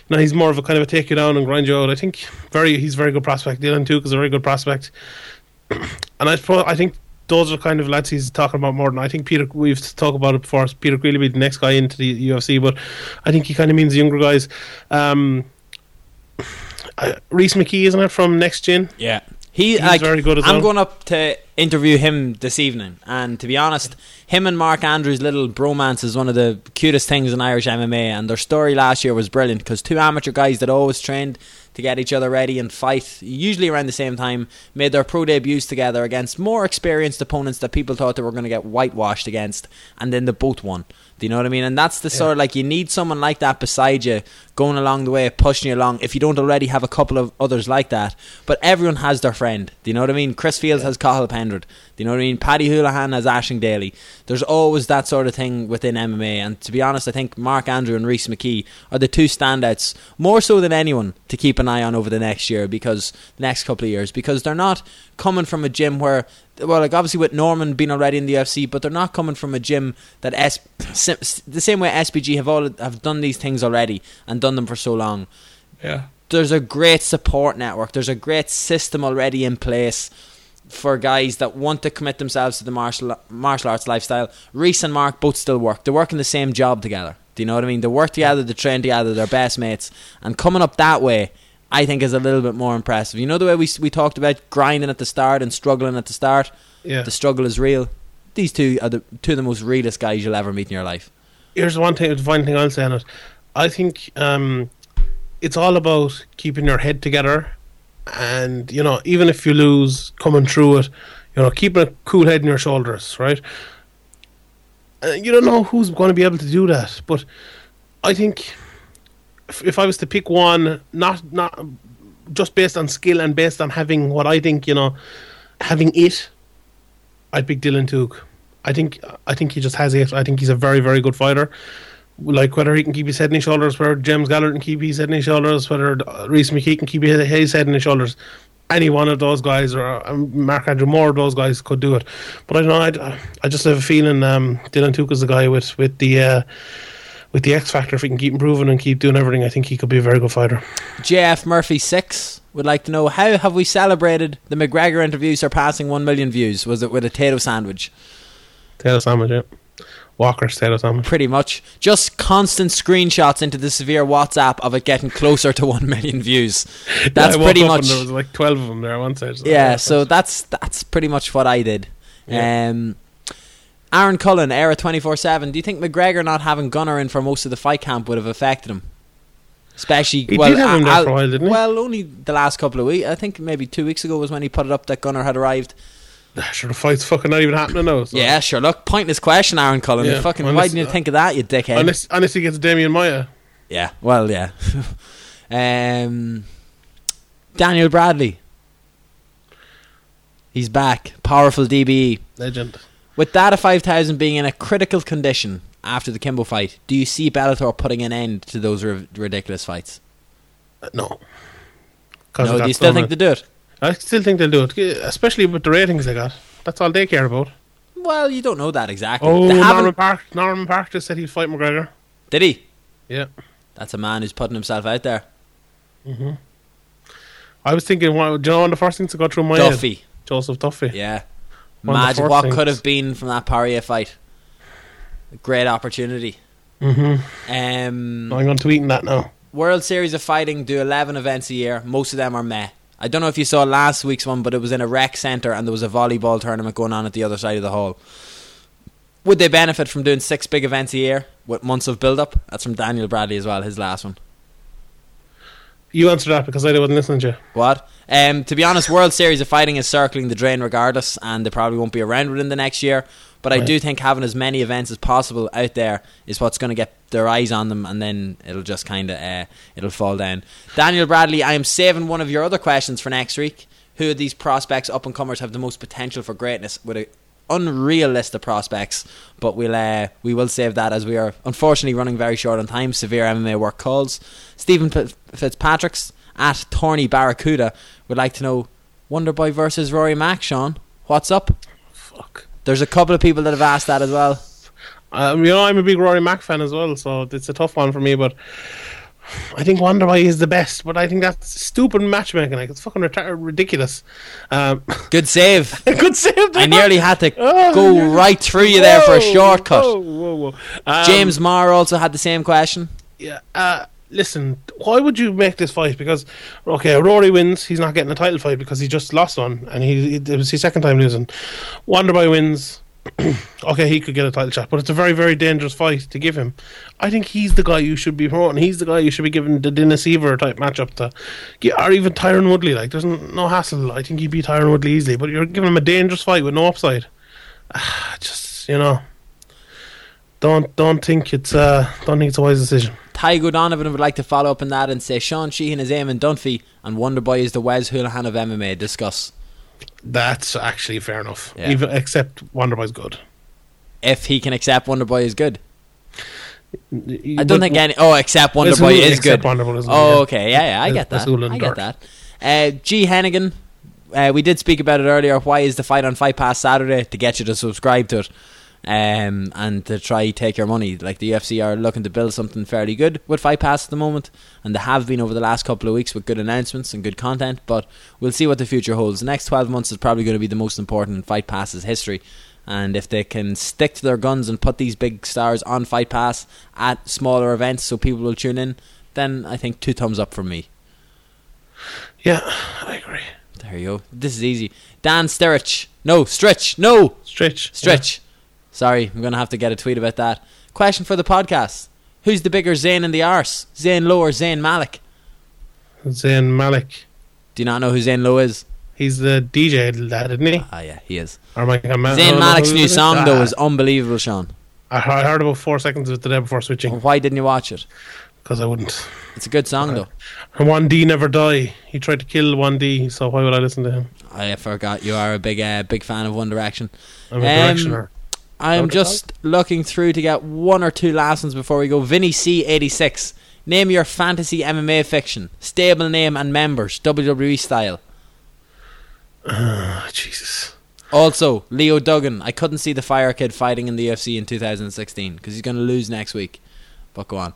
No, he's more of a kind of a take you down and grind you out. I think very he's a very good prospect. Dylan Tuke is a very good prospect, and I I think those are kind of lads he's talking about more than I think Peter. We've talked about it before. Peter Queally be the next guy into the UFC, but I think he kind of means the younger guys. Um, uh, Rhys McKee, isn't it from Next Gen? Yeah. He, He's like, very good as I'm well. going up to interview him this evening, and to be honest, him and Mark Andrews' little bromance is one of the cutest things in Irish MMA. And their story last year was brilliant because two amateur guys that always trained to get each other ready and fight, usually around the same time, made their pro debuts together against more experienced opponents that people thought they were going to get whitewashed against, and then they both won. Do you know what I mean? And that's the sort of like you need someone like that beside you, going along the way, pushing you along. If you don't already have a couple of others like that, but everyone has their friend. Do you know what I mean? Chris Fields has Cathal Pendred. Do you know what I mean? Paddy Holohan has Aisling Daly. There's always that sort of thing within MMA. And to be honest, I think Mark Andrew and Rhys McKee are the two standouts more so than anyone to keep an eye on over the next year because the next couple of years because they're not coming from a gym where well, like obviously with Norman being already in the UFC, but they're not coming from a gym that S the same way SBG have all have done these things already and done them for so long. Yeah. There's a great support network. There's a great system already in place for guys that want to commit themselves to the martial martial arts lifestyle. Rhys and Mark both still work. They're working the same job together. Do you know what I mean? They work together, they train together, they're best mates, and coming up that way I think is a little bit more impressive. You know the way we we talked about grinding at the start and struggling at the start. Yeah. The struggle is real. These two are the two of the most realest guys you'll ever meet in your life. Here's one thing, the final thing I'll say on it. I think um, it's all about keeping your head together, and you know, even if you lose, coming through it, you know, keeping a cool head in your shoulders, right? Uh, you don't know who's going to be able to do that, but I think if, I was to pick one, not not just based on skill and based on having what I think, you know, having it, I'd pick Dylan Tuke. I think I think he just has it. I think he's a very very good fighter. Like whether he can keep his head in his shoulders, whether James Gallagher can keep his head in his shoulders, whether Rhys McKee can keep his head in his shoulders. Any one of those guys, or um, Mark Andrew Moore, those guys could do it. But I don't know. I, I just have a feeling um, Dylan Tuke is the guy with with the. Uh, with the X factor, if he can keep improving and keep doing everything, I think he could be a very good fighter. JF Murphy six would like to know how have we celebrated the McGregor interview surpassing one million views? Was it with a tato sandwich? Tato sandwich, yeah. Walker's tato sandwich. Pretty much. Just constant screenshots into the severe WhatsApp of it getting closer to one million views. That's yeah, pretty much. there was like twelve of them there one side. So yeah, so that's that's pretty much what I did. Yeah. Um, Aaron Cullen, Era 24 7. Do you think McGregor not having Gunnar in for most of the fight camp would have affected him? Especially, He well, did have him there for a while, didn't he? Well, only the last couple of weeks. I think maybe two weeks ago was when he put it up that Gunnar had arrived. Sure, the fight's fucking not even happening now. So. Yeah, sure. Look, pointless question, Aaron Cullen. Yeah, fucking, why didn't you think of that, you dickhead? Unless, unless he gets Demian Maia. Yeah, well, yeah. um, Daniel Bradley. He's back. Powerful DBE. Legend. With Dada 5000 being in a critical condition after the Kimbo fight, do you see Bellator putting an end to those r- ridiculous fights? Uh, no. No, do you still think they do it? I still think they'll do it, especially with the ratings they got. That's all they care about. Well, you don't know that exactly. Oh, They Norman Parke. Norman Parke just said he'd fight McGregor. Did he? Yeah. That's a man who's putting himself out there. Mhm. I was thinking, do you know one of the first things to go through my head? Duffy. Joseph Duffy. Yeah. One Imagine what things. could have been from that Poirier fight. Great opportunity. Mm-hmm. Um, I'm going to tweet that now. World Series of Fighting do 11 events a year. Most of them are meh. I don't know if you saw last week's one, but it was in a rec centre and there was a volleyball tournament going on at the other side of the hall. Would they benefit from doing six big events a year with months of build up? That's from Daniel Bradley as well, his last one. You answer that because I wasn't listening to you. What? Um, to be honest, World Series of Fighting is circling the drain regardless, and they probably won't be around within the next year. But I do think having as many events as possible out there is what's going to get their eyes on them, and then it'll just kind of uh, it'll fall down. Daniel Bradley, I am saving one of your other questions for next week. Who of these prospects, up and comers, have the most potential for greatness? With an unreal list of prospects, but we'll uh, we will save that as we are unfortunately running very short on time. Severe MMA work calls. Stephen Fitzpatrick's at Thorny Barracuda would like to know Wonderboy versus Rory Mack. Sean, what's up? Fuck. There's a couple of people that have asked that as well. Um, you know, I'm a big Rory Mack fan as well, so it's a tough one for me. But I think Wonderboy is the best. But I think that's stupid matchmaking. Like it's fucking ridiculous. Um, Good save. good save. I nearly had to Oh, go right through you there for a shortcut. Whoa, whoa, whoa. Um, James Marr also had the same question. Yeah. Uh, listen, why would you make this fight? Because okay, Rory wins. He's not getting a title fight because he just lost one, and he it was his second time losing. Wonderboy wins. okay, he could get a title shot, but it's a very, very dangerous fight to give him. I think he's the guy you should be promoting. He's the guy you should be giving the Dennis Siver type matchup to, or even Tyron Woodley. Like, there's no hassle. I think he beat Tyron Woodley easily, but you're giving him a dangerous fight with no upside. Just you know, don't don't think it's uh don't think it's a wise decision. Tygo Donovan would like to follow up on that and say Sean Sheehan is Eamon Dunphy and Wonderboy is the Wes Hoolahan of MMA. Discuss. That's actually fair enough. Yeah. Even except Wonderboy's good. If he can accept Wonderboy is good. I don't think any. Oh, except Wonderboy is except good. Wonderboy is oh, okay. Yeah, yeah. I get that. I get that. Uh, G Hennigan. Uh, we did speak about it earlier. Why is the fight on Fight Pass Saturday to get you to subscribe to it? Um, and to try take your money. Like the UFC are looking to build something fairly good with Fight Pass at the moment, and they have been over the last couple of weeks with good announcements and good content. But we'll see what the future holds. The next twelve months is probably going to be the most important in Fight Pass's history. And if they can stick to their guns and put these big stars on Fight Pass at smaller events so people will tune in, then I think two thumbs up from me. Yeah, I agree. There you go. This is easy. Dan Sterich. No, Stretch. No, Stretch. Stretch. Sorry, I'm going to have to get a tweet about that. Question for the podcast. Who's the bigger Zayn in the arse? Zane Lowe or Zayn Malik? Zayn Malik. Do you not know who Zane Lowe is? He's the DJ lad, isn't he? Ah, yeah, he is. Or am I, am I- I Zayn Malik's new song, though, Ah, is unbelievable, Sean. I heard about four seconds of it the day before switching Why didn't you watch it? because I wouldn't. It's a good song, though. And one D never die. He tried to kill one D, so why would I listen to him? I forgot you are a big, uh, big fan of One Direction. I'm a Um, directioner. I'm just looking through to get one or two last ones before we go. Vinny C86. Name your fantasy MMA fiction. Stable name and members. WWE style. Ah, Jesus. Also, Leo Duggan. I couldn't see the Fire Kid fighting in the UFC in 2016 because he's going to lose next week. But go on.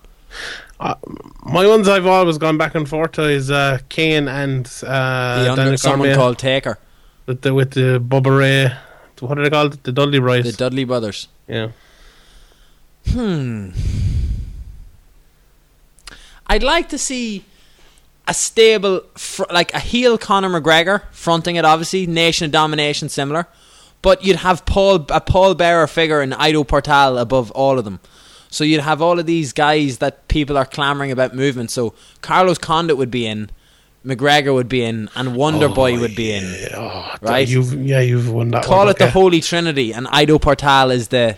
My ones I've always gone back and forth to is uh, Kane and uh, the under, someone called Taker. with the with the Bubba Ray. What are they called? The Dudley Brothers. The Dudley brothers. yeah. Hmm. I'd like to see a stable, fr- like a heel Conor McGregor fronting it. Obviously, Nation of Domination similar, but you'd have Paul a Paul Bearer figure and Ido Portal above all of them. So you'd have all of these guys that people are clamoring about movement. So Carlos Condit would be in, McGregor would be in, and Wonder Boy would be in. Yeah, oh, Right. You've yeah, you've won that. Call one, it the. Holy Trinity, and Ido Portal is the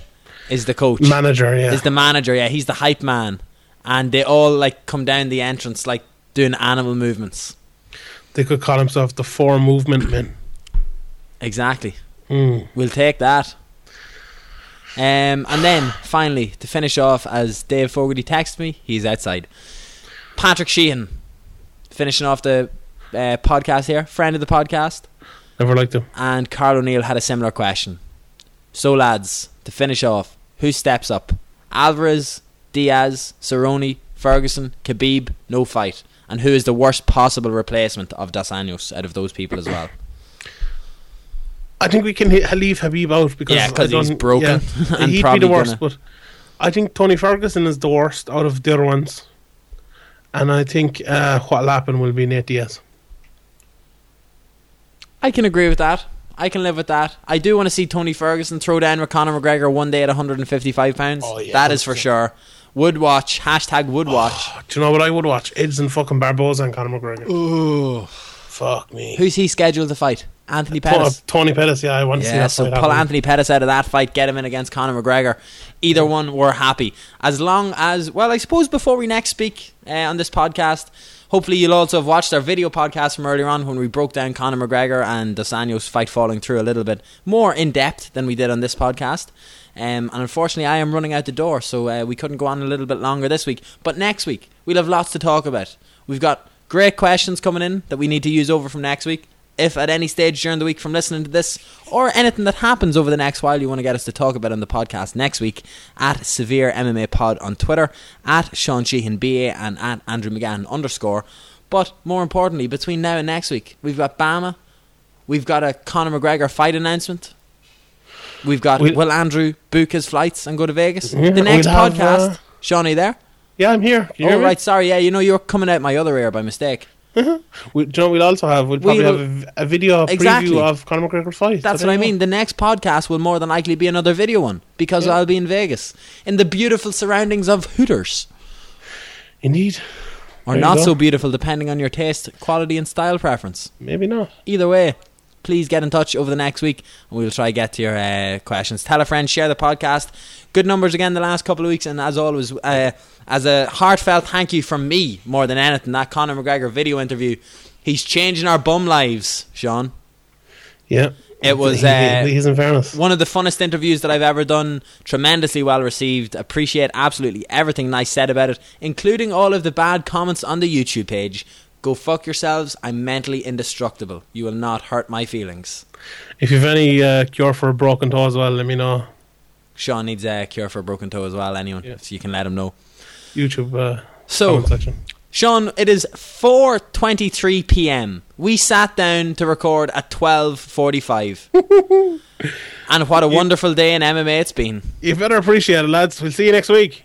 is the coach manager. Yeah, is the manager. Yeah, he's the hype man, and they all like come down the entrance like doing animal movements. they could call himself the Four Movement Men. Exactly. Mm. We'll take that. Um, and then finally to finish off, as Dave Fogarty texted me, he's outside. Patrick Sheehan, finishing off the uh, podcast here, friend of the podcast, Never liked him. and Carl O'Neill had a similar question. So lads, to finish off, who steps up? Alvarez, Diaz, Cerrone, Ferguson, Khabib, no fight. And who is the worst possible replacement of Dos Anjos out of those people as well? I think we can leave Khabib out because Yeah, 'cause I he's broken yeah, and he'd be the worst. But I think Tony Ferguson is the worst out of the other ones, and I think uh, what'll happen will be Nate Diaz. I can agree with that. I can live with that. I do want to see Tony Ferguson throw down with Conor McGregor one day at 155 pounds. Oh, yeah, that is for 100%. sure. Would watch. Hashtag would watch. Do you know what I would watch? And fucking Barboza and Conor McGregor. Ooh. Fuck me. Who's he scheduled to fight? Anthony Pettis. Tony Pettis, yeah, I want to see Yeah, that so pull. Anthony Pettis out of that fight, get him in against Conor McGregor. Either one, we're happy. As long as, well, I suppose before we next speak uh, on this podcast, hopefully you'll also have watched our video podcast from earlier on when we broke down Conor McGregor and Dos Anjos fight falling through a little bit more in depth than we did on this podcast. Um, and unfortunately, I am running out the door, so uh, we couldn't go on a little bit longer this week. But next week, we'll have lots to talk about. We've got great questions coming in that we need to use over from next week. If at any stage during the week from listening to this or anything that happens over the next while you want to get us to talk about on the podcast next week, at Severe MMA Pod on Twitter, at Sean Sheehan BA and at Andrew McGann underscore. But more importantly, between now and next week, we've got BAMMA, we've got a Conor McGregor fight announcement. We've got We'll- will Andrew book his flights and go to Vegas? Yeah, the next we'll have, podcast, uh, Sean, are you there? Yeah, I'm here. You Oh right, sorry, yeah, you know you're coming out my other ear by mistake. We, do you know what we'll also have? We'll probably We'll- have a video Exactly. preview of Conor McGregor's fight. That's So what I mean. The next podcast will more than likely be another video one because Yeah. I'll be in Vegas in the beautiful surroundings of Hooters. Indeed. Or There not so beautiful, depending on your taste, quality, and style preference. Maybe not. Either way, please get in touch over the next week and we'll try to get to your uh, questions. Tell a friend, share the podcast. Good numbers again the last couple of weeks, and as always, uh, as a heartfelt thank you from me more than anything, that Conor McGregor video interview, he's changing our bum lives, Sean. Yeah. It was, uh, he's in fairness. One of the funnest interviews that I've ever done. Tremendously well received. Appreciate absolutely everything nice said about it, including all of the bad comments on the YouTube page. Go fuck yourselves. I'm mentally indestructible. You will not hurt my feelings. If you've any uh, cure for a broken toe as well, let me know. Sean needs a cure for a broken toe as well. Anyone, Yeah. so you can let him know. YouTube uh, So. Sean, it is 4:23 p.m. We sat down to record at 12:45. and what a wonderful day in MMA it's been. You better appreciate it, lads. We'll see you next week.